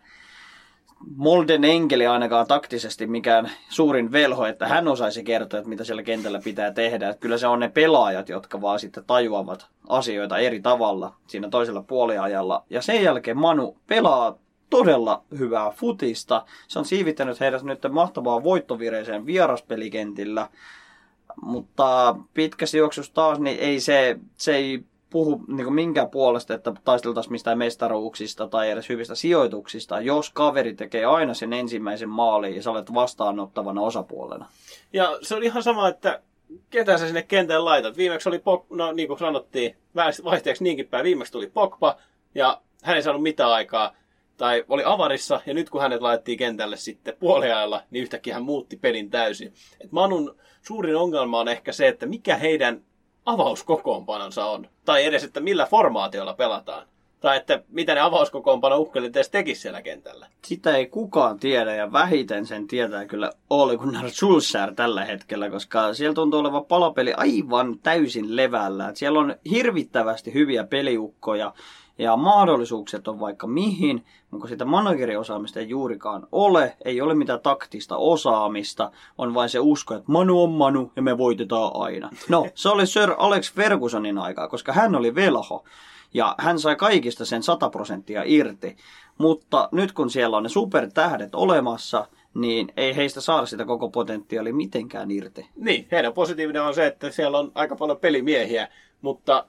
Molden enkeli ainakaan taktisesti mikään suurin velho, että hän osaisi kertoa, että mitä siellä kentällä pitää tehdä. Että kyllä se on ne pelaajat, jotka vaan sitten tajuavat asioita eri tavalla siinä toisella puoliajalla. Ja sen jälkeen Manu pelaa todella hyvää futista. Se on siivittänyt heidät nyt mahtavaa voittovireiseen vieraspelikentillä. Mutta pitkässä juoksussa taas, niin ei se, se ei puhu niin minkään puolesta, että taisteltaisiin mistään mestaruuksista tai edes hyvistä sijoituksista, jos kaveri tekee aina sen ensimmäisen maalin ja sä olet vastaanottavana osapuolena. Ja se on ihan sama, että ketä sä sinne kentälle laitat. Viimeksi oli, Pog, no niin kuin sanottiin, vaihteeksi niinkin päin, viimeksi tuli Pogba ja hän ei saanut mitään aikaa tai oli avarissa, ja nyt kun hänet laitettiin kentälle sitten puoliajalla, niin yhtäkkiä hän muutti pelin täysin. Et Manun suurin ongelma on ehkä se, että mikä heidän avauskokoonpanonsa on. Tai edes, että millä formaatiolla pelataan. Tai että mitä ne avauskokoonpano ukkelit edes tekisi siellä kentällä. Sitä ei kukaan tiedä ja vähiten sen tietää kyllä Ole Gunnar Schulzer tällä hetkellä, koska siellä tuntuu olevan palapeli aivan täysin levällä. Et siellä on hirvittävästi hyviä peliukkoja ja mahdollisuukset on vaikka mihin, mutta sitä manageriosaamista ei juurikaan ole, ei ole mitään taktista osaamista, on vain se usko, että Manu on Manu ja me voitetaan aina. No, se oli Sir Alex Fergusonin aikaa, koska hän oli velho ja hän sai kaikista sen 100 prosenttia irti. Mutta nyt kun siellä on ne supertähdet olemassa, niin ei heistä saada sitä koko potentiaalia mitenkään irti. Niin, heidän positiivinen on se, että siellä on aika paljon pelimiehiä, mutta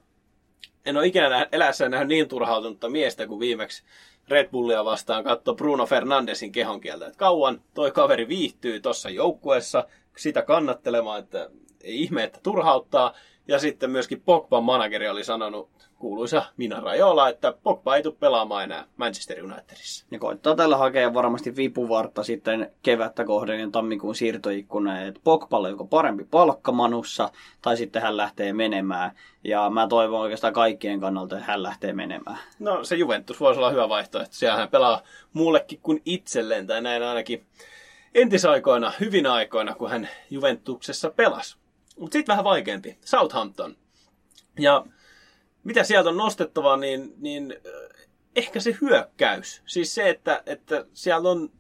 en ole ikinä elässä nähnyt niin turhautunutta miestä kuin viimeksi Red Bullia vastaan katso Bruno Fernandesin kehonkieltä. Että kauan toi kaveri viihtyy tuossa joukkueessa sitä kannattelemaan, että ei ihme, että turhauttaa. Ja sitten myöskin Pogban manageri oli sanonut kuuluisa Mina Rajola, että Pogba ei tule pelaamaan enää Manchester Unitedissa. Ja koittaa tällä hakea varmasti vipuvartta sitten kevättä kohden ja tammikuun siirtoikkuna, että Pogballe joko parempi palkka Manussa, tai sitten hän lähtee menemään. Ja mä toivon oikeastaan kaikkien kannalta, että hän lähtee menemään. No se Juventus voisi olla hyvä vaihtoehto. Siellä hän pelaa muullekin kuin itselleen, tai näin ainakin entisaikoina, hyvin aikoina, kun hän Juventuksessa pelasi. Mutta sitten vähän vaikeampi. Southampton. Ja mitä sieltä on nostettava, niin, niin ehkä se hyökkäys. Siis se, että, että siellä on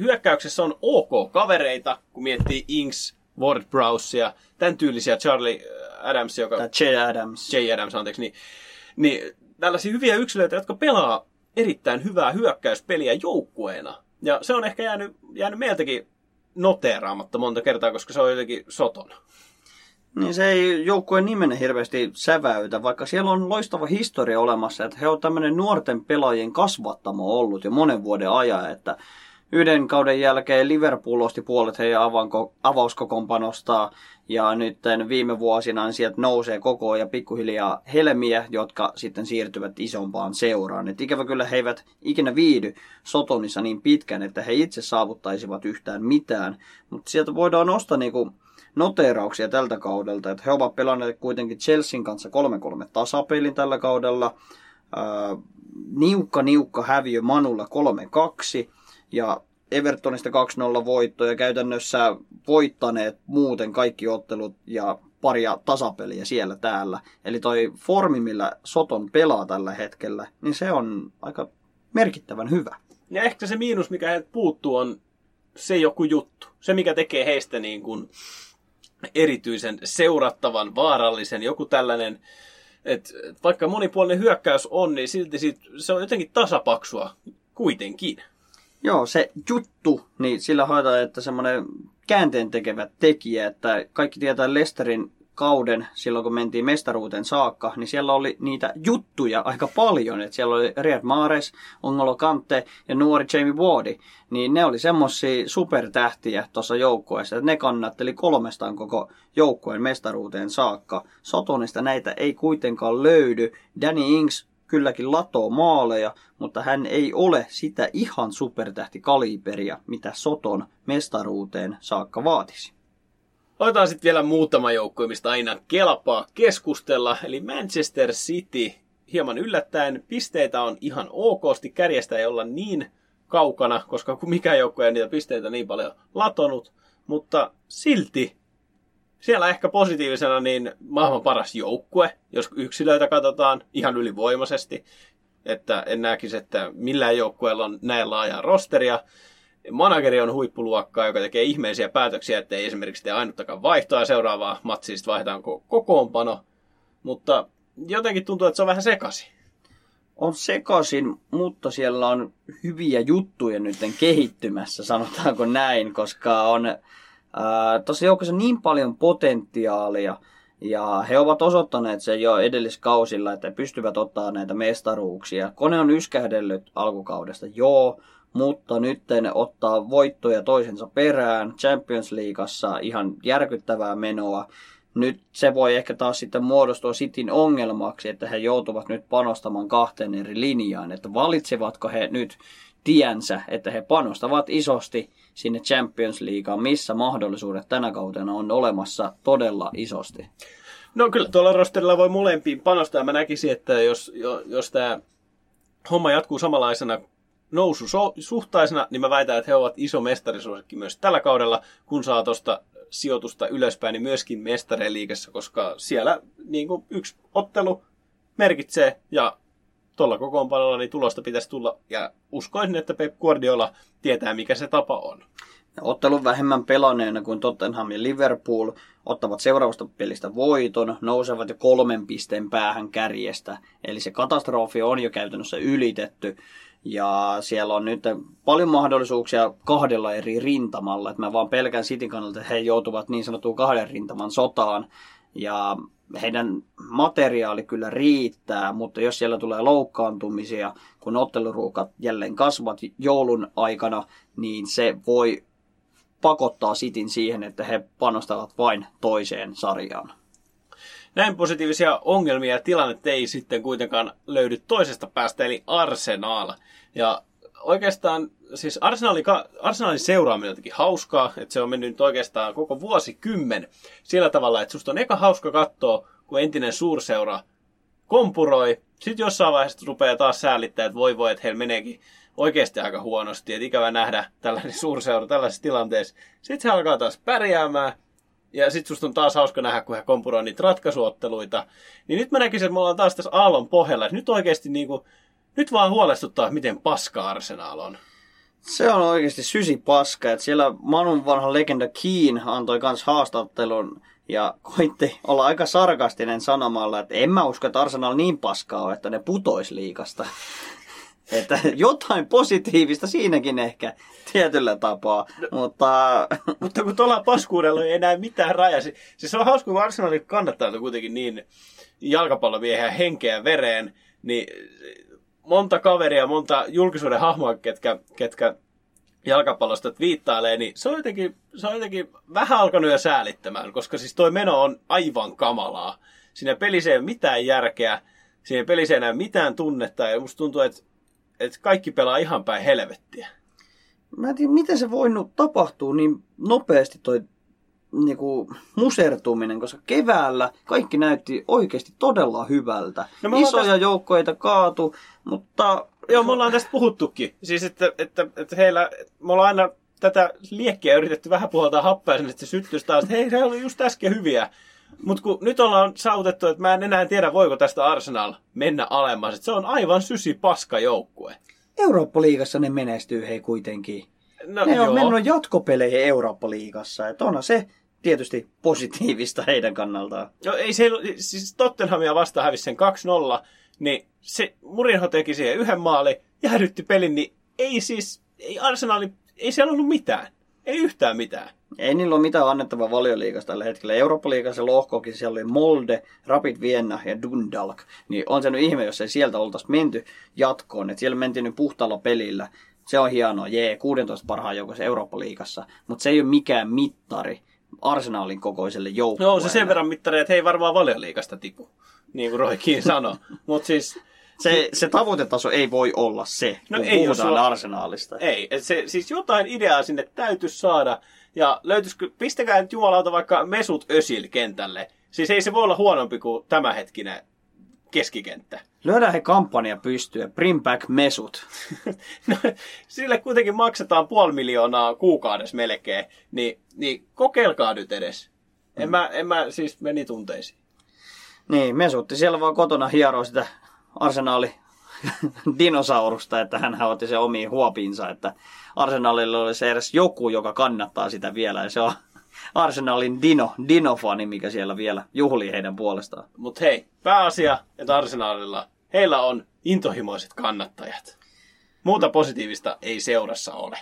hyökkäyksessä on ok kavereita, kun miettii Inks, Ward Browsia, tämän tyylisiä Charlie Adams, joka... Tai J. Adams. J. Adams, anteeksi. Niin, niin tällaisia hyviä yksilöitä, jotka pelaa erittäin hyvää hyökkäyspeliä joukkueena. Ja se on ehkä jäänyt, jäänyt meiltäkin noteeraamatta monta kertaa, koska se on jotenkin soton. Niin se ei joukkueen nimenne hirveästi säväytä, vaikka siellä on loistava historia olemassa, että he on tämmöinen nuorten pelaajien kasvattamo ollut jo monen vuoden ajan, että yhden kauden jälkeen Liverpool osti puolet heidän avauskokoonpanosta ja nyt viime vuosina niin sieltä nousee koko ajan pikkuhiljaa helmiä, jotka sitten siirtyvät isompaan seuraan. Et ikävä kyllä he eivät ikinä viidy Sotonissa niin pitkän, että he itse saavuttaisivat yhtään mitään, mutta sieltä voidaan nostaa niinku noteerauksia tältä kaudelta, että he ovat pelanneet kuitenkin Chelsean kanssa 3-3 tasapelin tällä kaudella, äh, niukka niukka häviö Manulla 3-2 ja Evertonista 2-0 voitto ja käytännössä voittaneet muuten kaikki ottelut ja paria tasapeliä siellä täällä. Eli toi formi, millä Soton pelaa tällä hetkellä, niin se on aika merkittävän hyvä. Ja ehkä se miinus, mikä heiltä puuttuu, on se joku juttu. Se, mikä tekee heistä niin kuin erityisen seurattavan, vaarallisen, joku tällainen, että vaikka monipuolinen hyökkäys on, niin silti siitä, se on jotenkin tasapaksua kuitenkin. Joo, se juttu, niin sillä haetaan, että semmoinen käänteen tekevä tekijä, että kaikki tietää Lesterin kauden, silloin kun mentiin mestaruuteen saakka, niin siellä oli niitä juttuja aika paljon. Että siellä oli Riyad Mahrez, Ongolo Kante ja nuori Jamie Wardi. Niin ne oli semmosia supertähtiä tuossa joukkueessa, että ne kannatteli kolmestaan koko joukkueen mestaruuteen saakka. Sotonista näitä ei kuitenkaan löydy. Danny Ings kylläkin latoo maaleja, mutta hän ei ole sitä ihan supertähtikaliberia, mitä Soton mestaruuteen saakka vaatisi. Otetaan sitten vielä muutama joukkue, mistä aina kelpaa keskustella. Eli Manchester City, hieman yllättäen, pisteitä on ihan okosti. Kärjestä ei olla niin kaukana, koska mikä joukkue ei niitä pisteitä niin paljon latonut. Mutta silti siellä ehkä positiivisena niin maailman paras joukkue, jos yksilöitä katsotaan ihan ylivoimaisesti. Että en näkisi, että millään joukkueella on näin laajaa rosteria manageri on huippuluokkaa, joka tekee ihmeisiä päätöksiä, ettei esimerkiksi tee ainuttakaan vaihtoa seuraavaa matsia, sitten vaihdetaan kokoonpano. Mutta jotenkin tuntuu, että se on vähän sekaisin. On sekaisin, mutta siellä on hyviä juttuja nyt kehittymässä, sanotaanko näin, koska on tosi joukossa niin paljon potentiaalia, ja he ovat osoittaneet sen jo edelliskausilla, että pystyvät ottaa näitä mestaruuksia. Kone on yskähdellyt alkukaudesta, joo, mutta nyt ottaa voittoja toisensa perään Champions Leagueassa ihan järkyttävää menoa. Nyt se voi ehkä taas sitten muodostua Cityn ongelmaksi, että he joutuvat nyt panostamaan kahteen eri linjaan, että valitsevatko he nyt tiensä, että he panostavat isosti sinne Champions Leagueaan, missä mahdollisuudet tänä kautena on olemassa todella isosti. No kyllä tuolla rosterilla voi molempiin panostaa. Mä näkisin, että jos, jos tämä homma jatkuu samanlaisena nousu suhtaisena, niin mä väitän, että he ovat iso mestarisuosikki myös tällä kaudella, kun saa tuosta sijoitusta ylöspäin, niin myöskin mestareen liikessä, koska siellä niin kuin yksi ottelu merkitsee ja tuolla kokoonpanolla niin tulosta pitäisi tulla ja uskoisin, että Pep Guardiola tietää, mikä se tapa on. Ottelun vähemmän pelanneena kuin Tottenham ja Liverpool ottavat seuraavasta pelistä voiton, nousevat jo kolmen pisteen päähän kärjestä. Eli se katastrofi on jo käytännössä ylitetty. Ja siellä on nyt paljon mahdollisuuksia kahdella eri rintamalla. Että mä vaan pelkään Cityn kannalta, että he joutuvat niin sanottuun kahden rintaman sotaan. Ja heidän materiaali kyllä riittää, mutta jos siellä tulee loukkaantumisia, kun otteluruukat jälleen kasvavat joulun aikana, niin se voi pakottaa Sitin siihen, että he panostavat vain toiseen sarjaan. Näin positiivisia ongelmia ja tilanne ei sitten kuitenkaan löydy toisesta päästä, eli Arsenal. Ja oikeastaan siis Arsenalin, Arsenalin seuraaminen on jotenkin hauskaa, että se on mennyt oikeastaan koko vuosikymmen sillä tavalla, että susta on eka hauska katsoa, kun entinen suurseura kompuroi. Sitten jossain vaiheessa rupeaa taas säälittää, että voi voi, että heillä meneekin oikeasti aika huonosti, että ikävä nähdä tällainen suurseura tällaisessa tilanteessa. Sitten se alkaa taas pärjäämään, ja sitten susta on taas hauska nähdä, kun he kompuroi niitä ratkaisuotteluita. Niin nyt mä näkisin, että me ollaan taas tässä aallon pohjalla. Nyt oikeasti niin kuin, nyt vaan huolestuttaa, miten paska Arsenal on. Se on oikeasti sysi paska. Että siellä Manun vanha legenda Keen antoi myös haastattelun ja koitti olla aika sarkastinen sanomalla, että en mä usko, että Arsenal niin paskaa on, että ne putois liikasta. Että jotain positiivista siinäkin ehkä tietyllä tapaa, no, mutta... mutta kun tuolla paskuudella ei enää mitään rajaa. Siis on hauska, kun Arsenalin kannattaa kuitenkin niin jalkapallomiehiä henkeä vereen, niin monta kaveria, monta julkisuuden hahmoa, ketkä, ketkä jalkapallosta viittailee, niin se on, jotenkin, se on jotenkin vähän alkanut jo säälittämään, koska siis toi meno on aivan kamalaa. Siinä pelissä ei ole mitään järkeä, siinä pelissä ei enää mitään tunnetta, ja musta tuntuu, että, että kaikki pelaa ihan päin helvettiä. Mä en tiedä, miten se voinut tapahtua niin nopeasti toi niinku, musertuminen, koska keväällä kaikki näytti oikeasti todella hyvältä. No, Isoja tästä... joukkoita kaatu, mutta... Joo, me ollaan tästä puhuttukin. Siis, että, että, että heillä, me ollaan aina tätä liekkiä yritetty vähän puhaltaa happea sen, että se syttyisi taas, että hei, se oli just äsken hyviä. Mutta kun nyt ollaan saavutettu, että mä en enää tiedä, voiko tästä Arsenal mennä alemmas. Että se on aivan sysi paska joukkue. Eurooppa-liigassa ne menestyy hei kuitenkin. No, ne on joo. mennyt jatkopeleihin Eurooppa-liigassa. Että onhan se tietysti positiivista heidän kannaltaan. No ei se, siis Tottenhamia vastaan hävisi sen 2-0, niin se Murinho teki siihen yhden maali, jäädytti pelin, niin ei siis, ei Arsenali, ei siellä ollut mitään. Ei yhtään mitään. Ei niillä ole mitään annettavaa valioliikasta tällä hetkellä. Eurooppa-liigassa lohkokin siellä oli Molde, Rapid Vienna ja Dundalk. Niin on se nyt ihme, jos ei sieltä oltaisi menty jatkoon. Et siellä mentiin nyt puhtaalla pelillä. Se on hienoa, jee, 16 parhaan joukossa Eurooppa-liigassa. Mutta se ei ole mikään mittari arsenaalin kokoiselle joukkueelle. No se sen verran mittari, että he ei varmaan valioliikasta tipu, niin kuin Roikin sanoi. Mutta siis se, se tavoitetaso ei voi olla se, no kun ei puhutaan sulla... arsenaalista. Ei, se, siis jotain ideaa sinne täytyisi saada. Ja löytyisikö, pistäkää nyt jumalauta vaikka Mesut Ösil kentälle. Siis ei se voi olla huonompi kuin tämänhetkinen keskikenttä. Löydä he kampanja pystyä, bring back mesut. no, sille kuitenkin maksetaan puoli miljoonaa kuukaudessa melkein, niin, niin kokeilkaa nyt edes. En, mm. mä, en mä siis meni tunteisiin. Niin, mesutti siellä vaan kotona hieroo sitä arsenaali dinosaurusta, että hän otti se omiin huopiinsa, että arsenaalilla olisi edes joku, joka kannattaa sitä vielä, ja se on Arsenalin Dino, Dinofani, mikä siellä vielä juhlii heidän puolestaan. Mutta hei, pääasia, että Arsenalilla, heillä on intohimoiset kannattajat. Muuta positiivista ei seurassa ole.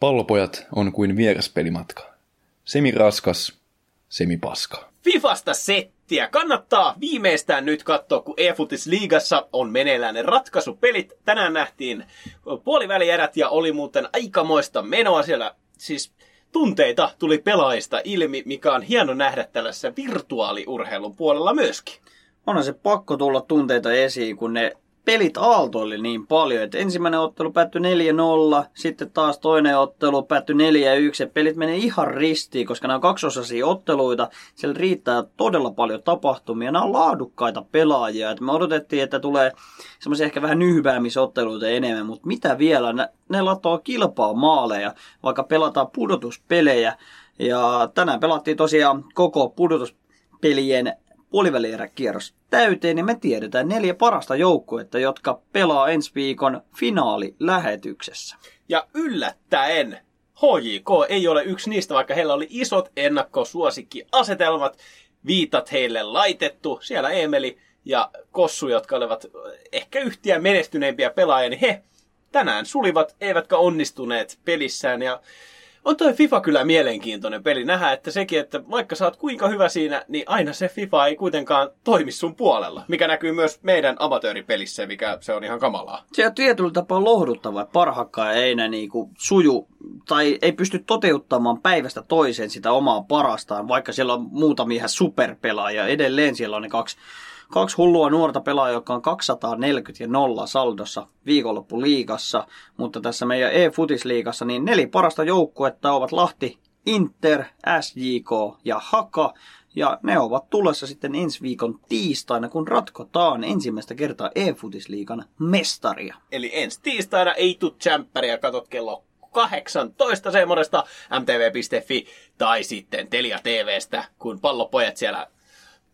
Pallopojat on kuin vieraspelimatka. Semi raskas, semipaska. Fifasta settiä kannattaa viimeistään nyt katsoa, kun eFutis liigassa on meneillään ne ratkaisupelit. Tänään nähtiin puolivälierät ja oli muuten aikamoista menoa siellä. Siis tunteita tuli pelaajista ilmi, mikä on hieno nähdä tällaisessa virtuaaliurheilun puolella myöskin. onhan se pakko tulla tunteita esiin, kun ne pelit aaltoili niin paljon, että ensimmäinen ottelu päättyi 4-0, sitten taas toinen ottelu päättyi 4-1, pelit menee ihan ristiin, koska nämä on kaksosaisia otteluita, siellä riittää todella paljon tapahtumia, nämä on laadukkaita pelaajia, että me odotettiin, että tulee semmoisia ehkä vähän nyhväämisotteluita enemmän, mutta mitä vielä, ne, ne latoo kilpaa maaleja, vaikka pelataan pudotuspelejä, ja tänään pelattiin tosiaan koko pudotuspelien puolivälieräkierros täyteen, niin me tiedetään neljä parasta joukkuetta, jotka pelaa ensi viikon finaalilähetyksessä. Ja yllättäen HJK ei ole yksi niistä, vaikka heillä oli isot ennakkosuosikkiasetelmat, viitat heille laitettu. Siellä Emeli ja Kossu, jotka olivat ehkä yhtiä menestyneimpiä pelaajia, niin he tänään sulivat, eivätkä onnistuneet pelissään. Ja on toi FIFA kyllä mielenkiintoinen peli nähdä, että sekin, että vaikka sä oot kuinka hyvä siinä, niin aina se FIFA ei kuitenkaan toimi sun puolella. Mikä näkyy myös meidän amatööripelissä, mikä se on ihan kamalaa. Se on tietyllä tapaa lohduttavaa, että parhakkaan ei enää niinku suju tai ei pysty toteuttamaan päivästä toiseen sitä omaa parastaan, vaikka siellä on muutamia ihan superpelaajia. Edelleen siellä on ne kaksi kaksi hullua nuorta pelaajaa, jotka on 240 ja nolla saldossa viikonloppuliigassa, mutta tässä meidän e-futisliigassa niin neli parasta joukkuetta ovat Lahti, Inter, SJK ja Haka, ja ne ovat tulossa sitten ensi viikon tiistaina, kun ratkotaan ensimmäistä kertaa e-futisliigan mestaria. Eli ensi tiistaina ei tuu tsemppäriä, katot kello 18 semmoista mtv.fi tai sitten Telia TVstä, kun pallopojat siellä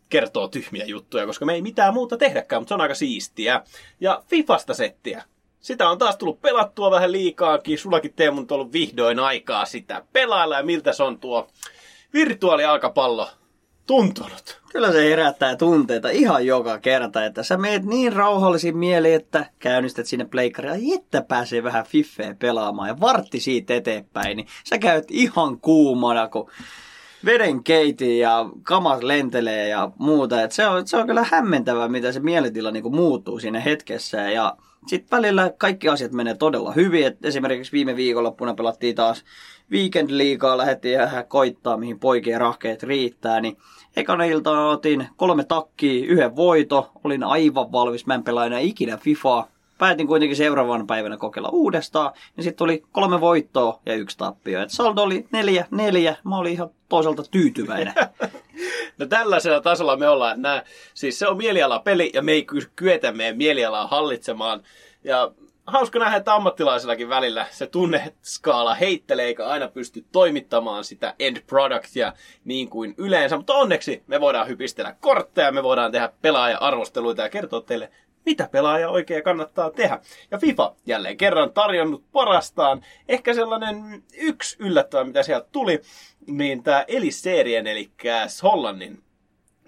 kertoo tyhmiä juttuja, koska me ei mitään muuta tehdäkään, mutta se on aika siistiä. Ja Fifasta settiä. Sitä on taas tullut pelattua vähän liikaakin. Sullakin Teemu on ollut vihdoin aikaa sitä pelailla ja miltä se on tuo virtuaalialkapallo tuntunut. Kyllä se herättää tunteita ihan joka kerta, että sä meet niin rauhallisin mieli, että käynnistät sinne pleikkaria, että pääsee vähän fiffeä pelaamaan ja vartti siitä eteenpäin, niin sä käyt ihan kuumana, kun veden keiti ja kamat lentelee ja muuta. Et se, on, se on kyllä hämmentävää, mitä se mielentila niinku muuttuu siinä hetkessä. Ja sitten välillä kaikki asiat menee todella hyvin. Et esimerkiksi viime viikonloppuna pelattiin taas Weekend Liigaa, lähdettiin vähän koittaa, mihin poikien rahkeet riittää. Niin ekana iltana otin kolme takkia, yhden voito. Olin aivan valmis, mä en pelaa enää ikinä FIFAa päätin kuitenkin seuraavan päivänä kokeilla uudestaan. Ja sitten tuli kolme voittoa ja yksi tappio. Et saldo oli neljä, neljä. Mä olin ihan toisaalta tyytyväinen. no tällaisella tasolla me ollaan. Nää, siis se on mielialapeli ja me ei kyetä meidän mielialaa hallitsemaan. Ja hauska nähdä, että ammattilaisillakin välillä se tunneskaala heittelee eikä aina pysty toimittamaan sitä end productia niin kuin yleensä. Mutta onneksi me voidaan hypistellä kortteja, me voidaan tehdä pelaaja-arvosteluita ja kertoa teille mitä pelaaja oikein kannattaa tehdä. Ja FIFA jälleen kerran tarjonnut parastaan. Ehkä sellainen yksi yllättävä, mitä sieltä tuli, niin tämä Elis-serien, eli Hollannin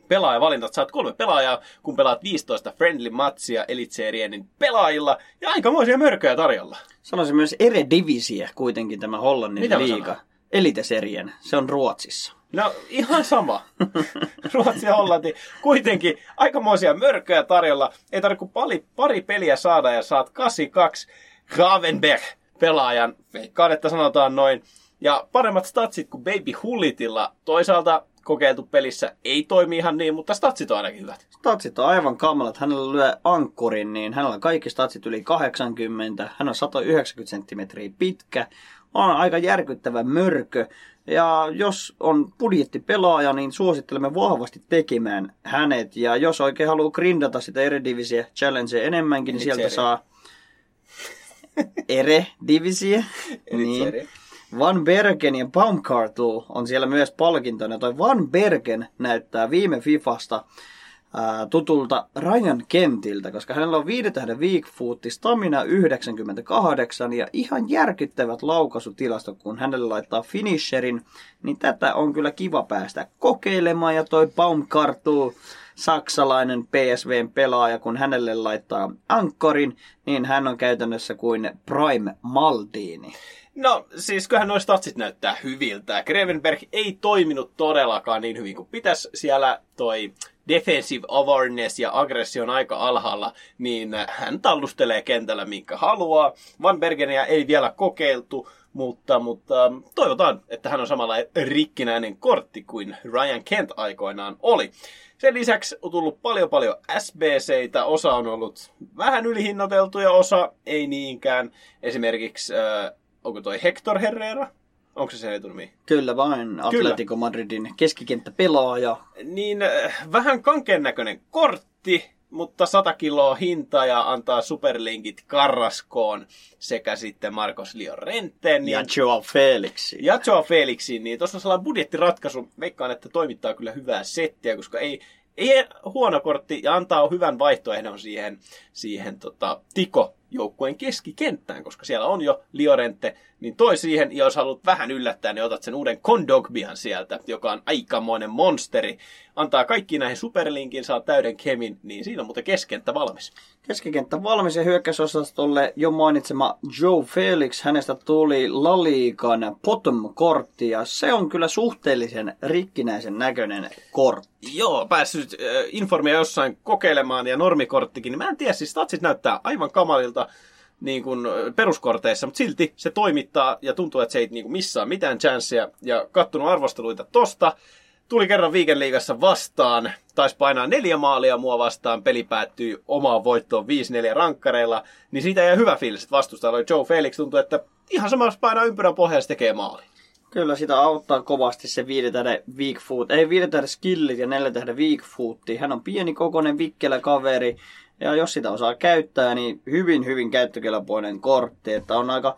pelaajavalintat. Saat kolme pelaajaa, kun pelaat 15 friendly matsia Elitserienin pelaajilla. Ja aikamoisia mörköjä tarjolla. Sanoisin myös Eredivisie kuitenkin tämä Hollannin Mitä liiga. Eliteserien. Se on Ruotsissa. No ihan sama. Ruotsi ja Hollanti. Kuitenkin aikamoisia mörköjä tarjolla. Ei tarvitse kuin pari, pari peliä saada ja saat 82 Gravenberg pelaajan. Veikkaan, että sanotaan noin. Ja paremmat statsit kuin Baby Hullitilla. Toisaalta kokeiltu pelissä ei toimi ihan niin, mutta statsit on ainakin hyvät. Statsit on aivan kamalat. Hänellä lyö ankkurin, niin hänellä on kaikki statsit yli 80. Hän on 190 senttimetriä pitkä. On aika järkyttävä mörkö. Ja jos on budjettipelaaja, niin suosittelemme vahvasti tekemään hänet. Ja jos oikein haluaa grindata sitä Eredivisie Challengea enemmänkin, niin sieltä saa Eredivisie. niin. Van Bergen ja Baumgartl on siellä myös palkintona. Toi Van Bergen näyttää viime Fifasta tutulta Ryan Kentiltä, koska hänellä on viiden tähden Weakfootti, stamina 98 ja ihan järkyttävät laukaisutilastot, kun hänelle laittaa finisherin, niin tätä on kyllä kiva päästä kokeilemaan ja toi Baumgartl saksalainen PSVn pelaaja, kun hänelle laittaa ankkorin, niin hän on käytännössä kuin Prime Maldini. No siis kyllähän noin statsit näyttää hyviltä. Grevenberg ei toiminut todellakaan niin hyvin kuin pitäisi siellä toi defensive awareness ja aggressio on aika alhaalla, niin hän tallustelee kentällä minkä haluaa. Van Bergenia ei vielä kokeiltu, Mutta, mutta toivotaan, että hän on samalla rikkinäinen kortti kuin Ryan Kent aikoinaan oli. Sen lisäksi on tullut paljon paljon SBCitä, osa on ollut vähän ylihinnoiteltuja, osa ei niinkään. Esimerkiksi, äh, onko toi Hector Herrera? Onko se se etunimi? Kyllä vain, Atletico Madridin keskikenttäpelaaja. Niin, äh, vähän kankeen näköinen kortti, mutta 100 kiloa hinta ja antaa superlinkit Karraskoon sekä sitten Marcos Llorenteen. Ja Joao Felixin. Ja Joao Felixin, niin tuossa on sellainen budjettiratkaisu. Veikkaan, että toimittaa kyllä hyvää settiä, koska ei, ei huono kortti ja antaa hyvän vaihtoehdon siihen, siihen tota, Tiko joukkueen keskikenttään, koska siellä on jo Liorente, niin toi siihen, ja jos haluat vähän yllättää, niin otat sen uuden Kondogbian sieltä, joka on aikamoinen monsteri. Antaa kaikki näihin superlinkin, saa täyden kemin, niin siinä on muuten keskenttä valmis. Keskikenttä valmis ja hyökkäysosastolle jo mainitsema Joe Felix, hänestä tuli Laliikan bottom-kortti, ja se on kyllä suhteellisen rikkinäisen näköinen kortti. Joo, päässyt äh, informia jossain kokeilemaan, ja normikorttikin, niin mä en tiedä, siis statsit näyttää aivan kamalilta, niin kuin peruskorteissa, mutta silti se toimittaa ja tuntuu, että se ei niin kuin missaa mitään chanceja. Ja kattonut arvosteluita tosta, tuli kerran viikenliigassa vastaan, taisi painaa neljä maalia mua vastaan, peli päättyi omaan voittoon 5-4 rankkareilla, niin siitä ei hyvä fiilis, että vastustajalla oli Joe Felix, tuntuu, että ihan samassa painaa ympyrän pohjassa tekee maali. Kyllä sitä auttaa kovasti se viiden tähden weak foot. Ei viiden tähden skillit ja neljän tähden weak foot. Hän on pieni kokoinen vikkelä kaveri. Ja jos sitä osaa käyttää, niin hyvin, hyvin käyttökelpoinen kortti. Että on aika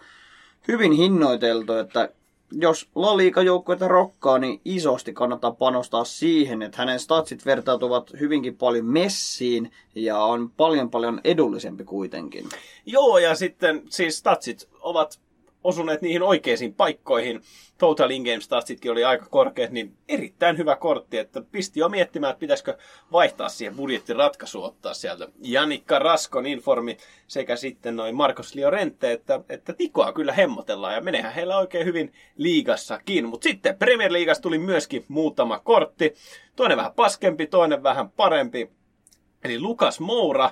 hyvin hinnoiteltu, että jos La Liga-joukkueita rokkaa, niin isosti kannattaa panostaa siihen, että hänen statsit vertautuvat hyvinkin paljon messiin ja on paljon paljon edullisempi kuitenkin. Joo, ja sitten siis statsit ovat osuneet niihin oikeisiin paikkoihin. Total in-game statsitkin oli aika korkeat, niin erittäin hyvä kortti, että pisti jo miettimään, että pitäisikö vaihtaa siihen budjettiratkaisu ottaa sieltä Janikka Raskon informi sekä sitten noin Marcos Liorente, että, että tikoa kyllä hemmotellaan ja menehän heillä oikein hyvin liigassakin. Mutta sitten Premier Leagueassa tuli myöskin muutama kortti, toinen vähän paskempi, toinen vähän parempi, eli Lukas Moura,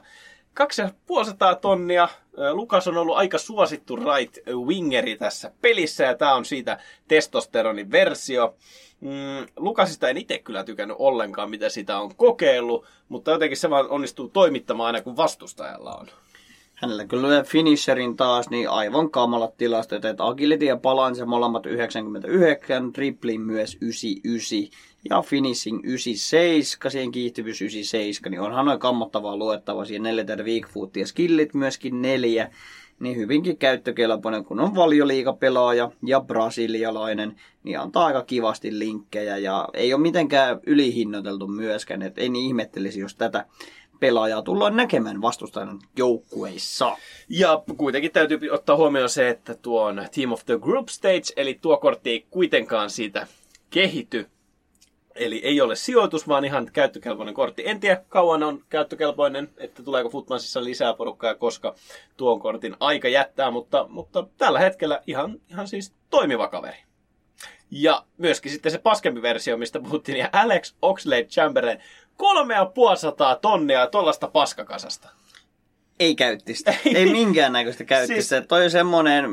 2500 tonnia. Lukas on ollut aika suosittu right wingeri tässä pelissä ja tämä on siitä testosteronin versio. Mm, Lukasista en itse kyllä tykännyt ollenkaan, mitä sitä on kokeillut, mutta jotenkin se vaan onnistuu toimittamaan aina, kun vastustajalla on. Hänellä kyllä finisherin taas, niin aivan kamalat tilastot, että agility ja balance molemmat 99, triplin myös 99 ja finishing 97, siihen kiihtyvyys 97, niin onhan noin kammottavaa luettavaa siihen 4 weak foot ja skillit myöskin neljä, niin hyvinkin käyttökelpoinen, kun on valioliikapelaaja ja brasilialainen, niin antaa aika kivasti linkkejä ja ei ole mitenkään ylihinnoiteltu myöskään, että ei niin ihmettelisi, jos tätä pelaajaa tullaan näkemään vastustajan joukkueissa. Ja kuitenkin täytyy ottaa huomioon se, että tuon Team of the Group Stage, eli tuo kortti ei kuitenkaan siitä kehity. Eli ei ole sijoitus, vaan ihan käyttökelpoinen kortti. En tiedä, kauan on käyttökelpoinen, että tuleeko Footmansissa lisää porukkaa, koska tuon kortin aika jättää, mutta, mutta tällä hetkellä ihan, ihan siis toimiva kaveri. Ja myöskin sitten se paskempi versio, mistä puhuttiin, ja Alex Oxlade Chamberlain, kolme ja tonnia tuollaista paskakasasta. Ei käyttistä. Ei, ei minkäännäköistä käyttistä. Siis... Toi on semmonen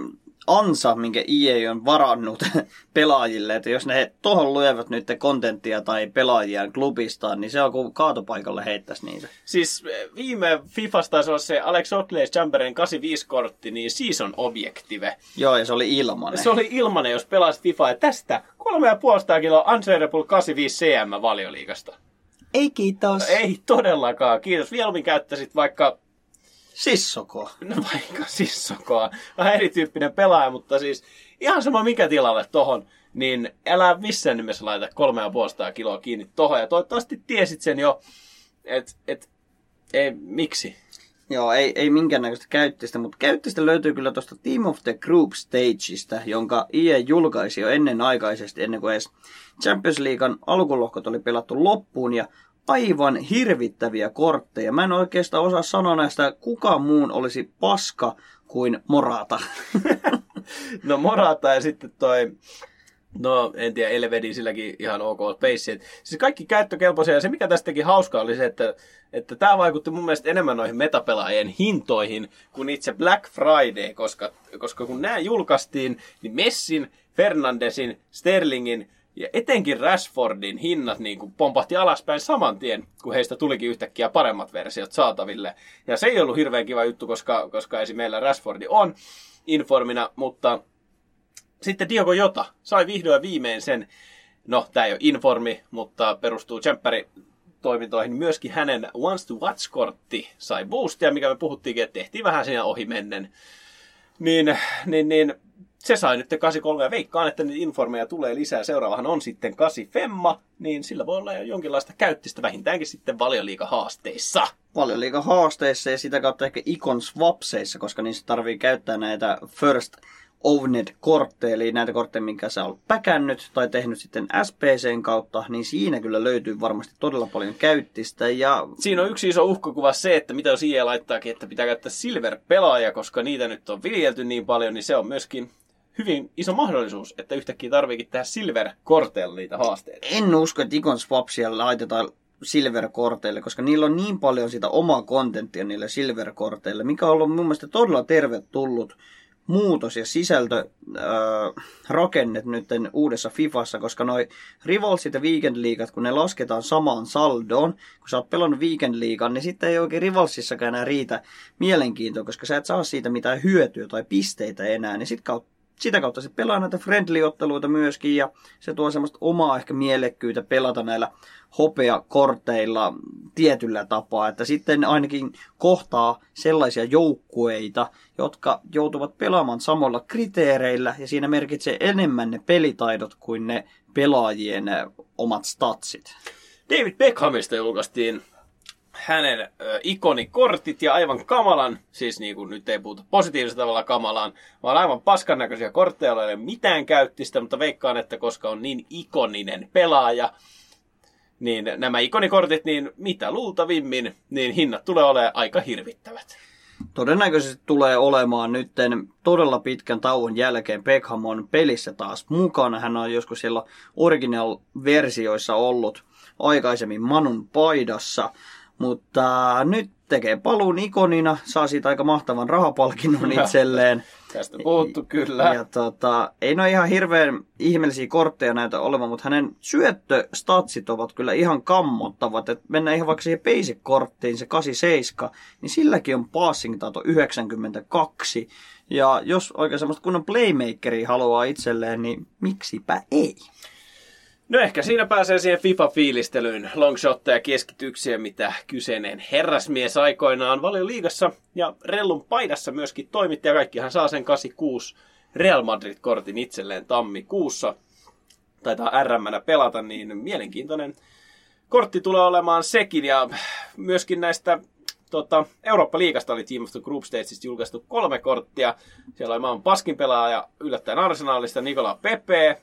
ansa, minkä EA on varannut pelaajille, että jos ne tuohon luevat nyt kontenttia tai pelaajia klubistaan, niin se on kuin kaatopaikalle heittäisi niitä. Siis eh, viime Fifasta taisi olla se Alex Oakley Chamberin 85-kortti, niin season objective. Joo, ja se oli ilmanen. Se oli ilmanen, jos pelasit FIFA, ja tästä 3,5 kiloa Untradeable 85 CM valioliigasta. Ei kiitos. Ei todellakaan, kiitos. Mieluummin käyttäisit vaikka Sissoko. No vaikka Sissokoa. Vähän erityyppinen pelaaja, mutta siis ihan sama mikä tilalle tohon, niin älä missään nimessä laita kolme ja kiloa kiinni tohon. Ja toivottavasti tiesit sen jo, että et, ei, miksi. Joo, ei, ei minkäännäköistä käyttistä, mutta käyttistä löytyy kyllä tuosta Team of the Group Stageista, jonka EA julkaisi jo ennen aikaisesti, ennen kuin edes Champions Leaguean alkulohkot oli pelattu loppuun, ja aivan hirvittäviä kortteja. Mä en oikeastaan osaa sanoa näistä, kuka muun olisi paska kuin Morata. no Morata ja sitten toi No, en tiedä, Elvedi silläkin ihan ok pace. Siis kaikki käyttökelpoisia, ja se mikä tästä teki hauskaa oli se, että, että tämä vaikutti mun mielestä enemmän noihin metapelaajien hintoihin kuin itse Black Friday, koska, koska kun nämä julkaistiin, niin Messin, Fernandesin, Sterlingin ja etenkin Rashfordin hinnat niin kuin pompahti alaspäin saman tien, kun heistä tulikin yhtäkkiä paremmat versiot saataville. Ja se ei ollut hirveän kiva juttu, koska, koska esim. meillä Rashfordi on informina, mutta sitten Diogo Jota sai vihdoin viimein sen, no tämä ei ole informi, mutta perustuu Tsemppäri toimintoihin. Myöskin hänen Once to Watch-kortti sai boostia, mikä me puhuttiinkin, että tehtiin vähän siinä ohi mennen. Niin, niin, niin se sai nyt 83 ja veikkaan, että niitä informeja tulee lisää. Seuraavahan on sitten 8 Femma, niin sillä voi olla jo jonkinlaista käyttistä vähintäänkin sitten valioliiga-haasteissa. Valioliiga-haasteissa ja sitä kautta ehkä Icon Swapseissa, koska niissä tarvii käyttää näitä First Owned-kortteja, eli näitä kortteja, minkä sä olet päkännyt tai tehnyt sitten SPCn kautta, niin siinä kyllä löytyy varmasti todella paljon käyttistä. Ja... Siinä on yksi iso uhkakuva se, että mitä jos IE laittaakin, että pitää käyttää Silver-pelaajia, koska niitä nyt on viljelty niin paljon, niin se on myöskin hyvin iso mahdollisuus, että yhtäkkiä tarviikin tehdä Silver-korteilla niitä haasteita. En usko, että Icon Swapsia laitetaan Silver-korteille, koska niillä on niin paljon sitä omaa kontenttia niille Silver-korteille, mikä on ollut mun mielestä todella tervetullut muutos ja sisältö äh, rakennet nyt uudessa Fifassa, koska noi Rivalsit ja Weekend Leagueat, kun ne lasketaan samaan saldoon, kun sä oot pelannut Weekend Leaguean, niin sitten ei oikein Rivalsissakaan enää riitä mielenkiintoa, koska sä et saa siitä mitään hyötyä tai pisteitä enää, niin sit kautta sitä kautta se pelaa näitä friendly-otteluita myöskin ja se tuo semmoista omaa ehkä mielekkyyttä pelata näillä hopeakorteilla tietyllä tapaa, että sitten ainakin kohtaa sellaisia joukkueita, jotka joutuvat pelaamaan samalla kriteereillä ja siinä merkitsee enemmän ne pelitaidot kuin ne pelaajien omat statsit. David Beckhamista julkaistiin hänen äh, ikonikortit ja aivan kamalan, siis niin kuin nyt ei puhuta positiivisella tavalla kamalaan, vaan aivan paskan näköisiä kortteja, joilla ei ole mitään käyttistä, mutta veikkaan, että koska on niin ikoninen pelaaja, niin nämä ikonikortit, niin mitä luultavimmin, niin hinnat tulee olemaan aika hirvittävät. Todennäköisesti tulee olemaan nyt todella pitkän tauon jälkeen Beckham on pelissä taas mukana. Hän on joskus siellä original-versioissa ollut aikaisemmin Manun paidassa. Mutta nyt tekee paluun ikonina, saa siitä aika mahtavan rahapalkinnon itselleen. Tästä puhuttu kyllä. Ja tota, ei ne ihan hirveän ihmeellisiä kortteja näitä olevan, mutta hänen syöttöstatsit ovat kyllä ihan kammottavat. Et mennään ihan vaikka siihen basic-korttiin, se 87, niin silläkin on passing tato 92. Ja jos oikein semmoista kunnon playmakeria haluaa itselleen, niin miksipä ei? No ehkä siinä pääsee siihen FIFA-fiilistelyyn, longshotteja ja keskityksiä, mitä kyseinen herrasmies aikoinaan liigassa ja Rellun paidassa myöskin toimitti ja kaikkihan saa sen 86 Real Madrid-kortin itselleen tammikuussa. Taitaa rm pelata, niin mielenkiintoinen kortti tulee olemaan sekin ja myöskin näistä tota, Eurooppa-liigasta oli Team of the Group Stagesista julkaistu kolme korttia. Siellä oli maailman paskin pelaaja yllättäen arsenaalista Nikola Pepe,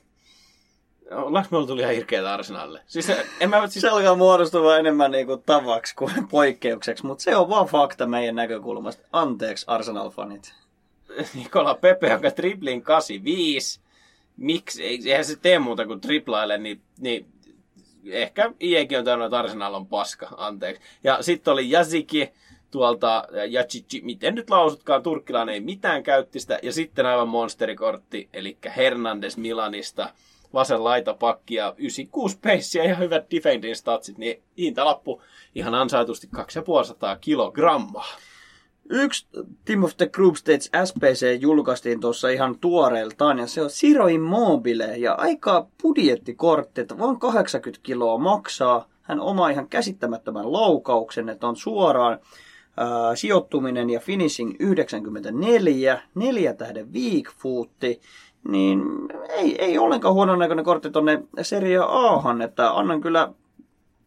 Ollaanko me tuli ihan hirkeätä Arsenalille? Siis, en mä, siis... Se alkaa muodostua enemmän niinku tavaksi kuin poikkeukseksi, mutta se on vaan fakta meidän näkökulmasta. Anteeksi Arsenal-fanit. Nikola Pepe, jonka triplin 85. Miksi? Eihän se tee muuta kuin triplaille, niin, niin ehkä IEkin on täynnä, että Arsenal on paska, anteeksi. Ja sitten oli Yaziki tuolta, Yachichi, miten nyt lausutkaan, turkkilainen ei mitään käyttistä. Ja sitten aivan monsterikortti, eli Hernandez Milanista vasen laitapakki ja 96 peissiä ja hyvät defending statsit, niin hintalappu ihan ansaitusti 250 kilogrammaa. Yksi Team of the Group States SPC julkaistiin tuossa ihan tuoreeltaan ja se on Siro Immobile ja aika budjettikortti, että vain 80 kiloa maksaa. Hän omaa ihan käsittämättömän laukauksen, että on suoraan ää, sijoittuminen ja finishing 94, neljä tähden weak niin ei, ei ollenkaan huonon näköinen kortti tuonne Serie Ahan, että annan kyllä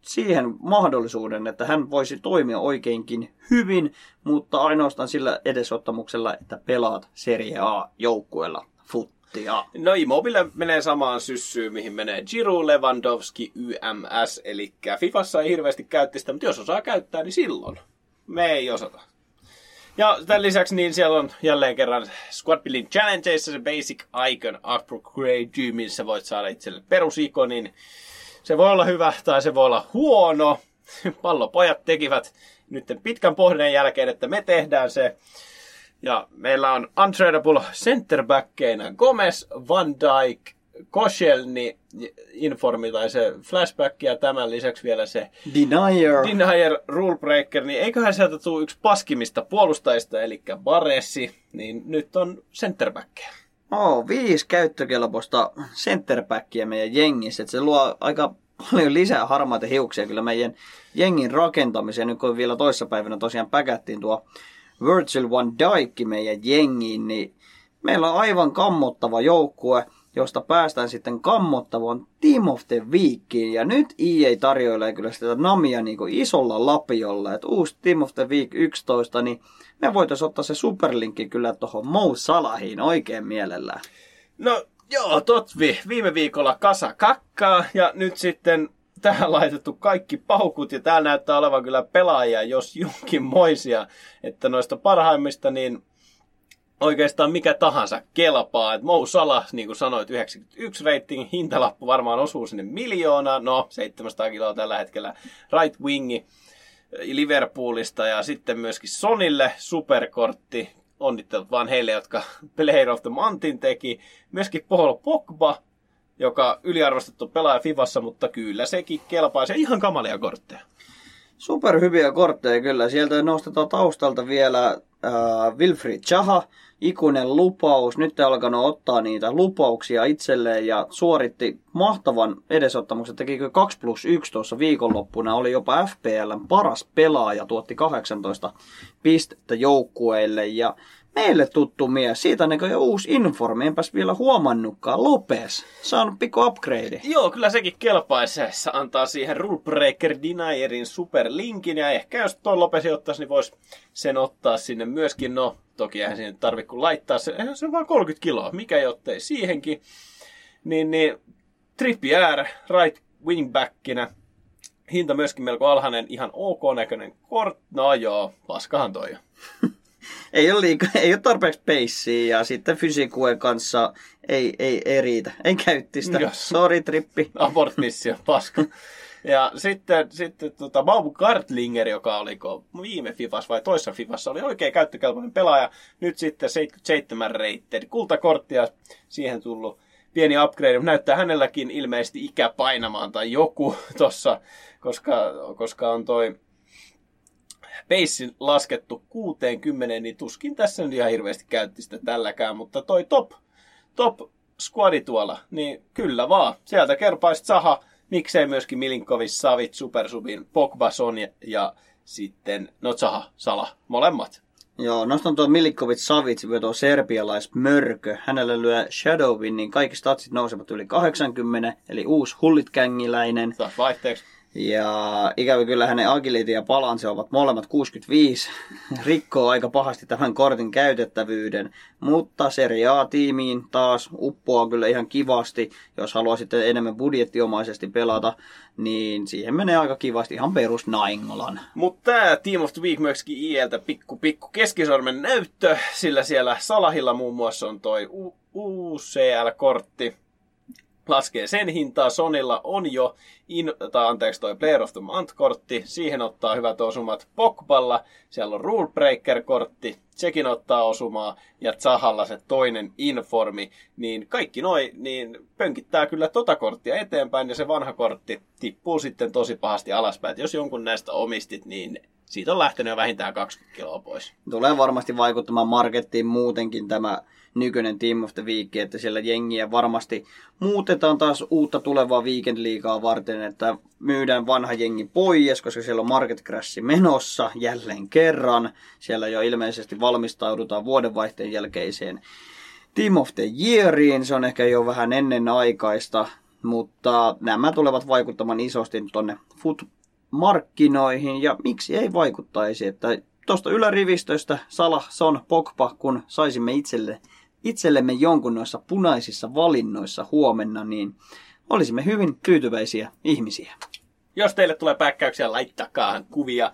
siihen mahdollisuuden, että hän voisi toimia oikeinkin hyvin, mutta ainoastaan sillä edesottamuksella, että pelaat Serie A-joukkueella futtia. No Immobile menee samaan syssyyn, mihin menee Giroud, Lewandowski, YMS, eli Fifassa ei hirveästi käyttistä, mutta jos osaa käyttää, niin silloin. Me ei osata. Ja tämän lisäksi niin siellä on jälleen kerran Squad Building Challengeissa se Basic Icon Upgrade, missä voit saada itselle perusikonin. Se voi olla hyvä tai se voi olla huono. Pallopojat tekivät nyt pitkän pohdinnan jälkeen, että me tehdään se. Ja meillä on untradable centerbackkeinä Gomez, Van Dijk, Koscielny, Informi tai se flashback ja tämän lisäksi vielä se Denier. Denier Rule Breaker, niin eiköhän sieltä tule yksi paskimista puolustajista, eli Baressi, niin nyt on centerbackkejä. Oh, viisi käyttökelpoista centerbackia meidän jengissä. Et se luo aika paljon lisää harmaita hiuksia kyllä meidän jengin rakentamiseen. Nyt kun vielä toissapäivänä tosiaan päkättiin tuo Virgil van Dijk meidän jengiin, niin meillä on aivan kammottava joukkue, josta päästään sitten kammottavaan Team of the Weekiin. Ja nyt EA tarjoilee kyllä sitä namia niin kuin isolla lapiolla, että uusi Team of the Week 11, niin me voitaisiin ottaa se superlinkki kyllä tuohon Mo Salahiin oikein mielellään. No joo, Totvi, viime viikolla kasa kakkaa ja nyt sitten tähän laitettu kaikki paukut ja täällä näyttää olevan kyllä pelaajia, jos jonkin moisia, että noista parhaimmista niin oikeastaan mikä tahansa kelpaa. Et Mou Salah, niin kuin sanoit, 91 rating, hintalappu varmaan osuu sinne miljoonaan, no 700 kiloa tällä hetkellä, right wingi Liverpoolista ja sitten myöskin Sonille superkortti, onnittelut vaan heille, jotka Player of the Monthin teki. Myöskin Paul Pogba, joka yliarvostettu pelaaja Fivassa, mutta kyllä sekin kelpaa. Se ihan kamalia kortteja. Super hyviä kortteja kyllä. Sieltä nostetaan taustalta vielä äh, Wilfried Chaha, ikuinen lupaus. Nyt alkanut ottaa niitä lupauksia itselleen ja suoritti mahtavan edesottamuksen. Tekikö 2 plus 1 tuossa viikonloppuna. Oli jopa FPLn paras pelaaja, tuotti 18 pistettä joukkueille ja meille tuttu mies. Siitä jo uusi informi, enpäs vielä huomannutkaan. Lopes, saanut pikku upgrade. Joo, kyllä sekin kelpaisi. Se antaa siihen Rulebreaker Denierin superlinkin. Ja ehkä jos tuon Lopesi ottaisi, niin voisi sen ottaa sinne myöskin. No, toki eihän siihen tarvitse kuin laittaa se. Eihän se on vain 30 kiloa. Mikä jottei siihenkin. Niin, niin Trippier, right wingbackinä. Hinta myöskin melko alhainen, ihan ok näköinen kort. No joo, paskahan toi ei ole, liika, ei ole tarpeeksi peissiä ja sitten fysikuen kanssa ei, ei, ei riitä. En käytti sitä. Yes. Sorry, trippi. Abort mission, paska. Ja sitten, sitten tota, Baum Gartlinger, joka oli viime Fifassa vai toissa Fifassa, oli oikein käyttökelpoinen pelaaja. Nyt sitten 77 reitted. Kultakorttia siihen tullut pieni upgrade, näyttää hänelläkin ilmeisesti ikä painamaan tai joku tossa, koska, koska on toi peissin laskettu 60, niin tuskin tässä nyt ihan hirveästi käytti sitä tälläkään, mutta toi top, top squadi tuolla, niin kyllä vaan. Sieltä kerpaisi Saha, miksei myöskin Milinkovic, Savit, Supersubin, Pogba, Son ja, ja sitten no Zaha, Sala, molemmat. Joo, nostan tuon Milinkovic Savic, tuo serbialaismörkö. Hänellä lyö Shadowin, niin kaikki statsit nousevat yli 80, eli uusi hullitkäängiläinen. Taas vaihteeksi. Ja ikävä kyllä hänen agility ja balanse ovat molemmat 65. Rikkoo aika pahasti tämän kortin käytettävyyden. Mutta Serie A-tiimiin taas uppoaa kyllä ihan kivasti. Jos haluaa sitten enemmän budjettiomaisesti pelata, niin siihen menee aika kivasti ihan perus Naingolan. Mutta tämä Team of the Week myöskin IELtä pikku pikku keskisormen näyttö, sillä siellä Salahilla muun muassa on toi UCL-kortti laskee sen hintaa. Sonilla on jo, in, tai anteeksi toi Player of the Month-kortti, siihen ottaa hyvät osumat Pokballa, siellä on Rule Breaker-kortti, sekin ottaa osumaa, ja Zahalla se toinen informi, niin kaikki noi, niin pönkittää kyllä tota korttia eteenpäin, ja se vanha kortti tippuu sitten tosi pahasti alaspäin. Et jos jonkun näistä omistit, niin siitä on lähtenyt jo vähintään 20 kiloa pois. Tulee varmasti vaikuttamaan markettiin muutenkin tämä nykyinen Team of the Week, että siellä jengiä varmasti muutetaan taas uutta tulevaa Weekend varten, että myydään vanha jengi pois, koska siellä on Market Crash menossa jälleen kerran. Siellä jo ilmeisesti valmistaudutaan vuodenvaihteen jälkeiseen Team of the Yeariin, se on ehkä jo vähän ennen aikaista, mutta nämä tulevat vaikuttamaan isosti tuonne foot markkinoihin ja miksi ei vaikuttaisi, että tuosta ylärivistöstä Salah, Son, Pogba, kun saisimme itselle itsellemme jonkun noissa punaisissa valinnoissa huomenna, niin olisimme hyvin tyytyväisiä ihmisiä. Jos teille tulee päkkäyksiä, laittakaa kuvia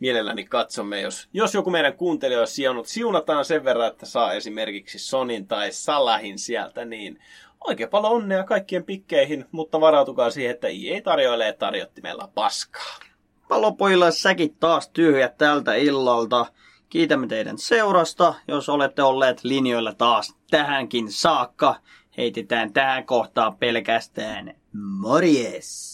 mielelläni katsomme, jos, jos joku meidän kuuntelija siunut, siunataan sen verran, että saa esimerkiksi Sonin tai Salahin sieltä, niin oikein paljon onnea kaikkien pikkeihin, mutta varautukaa siihen, että EA tarjoilee tarjottimella paskaa. Palopojilla säkit taas tyhjät tältä illalta. Kiitämme teidän seurasta, jos olette olleet linjoilla taas tähänkin saakka. Heitetään tähän kohtaan pelkästään morjes!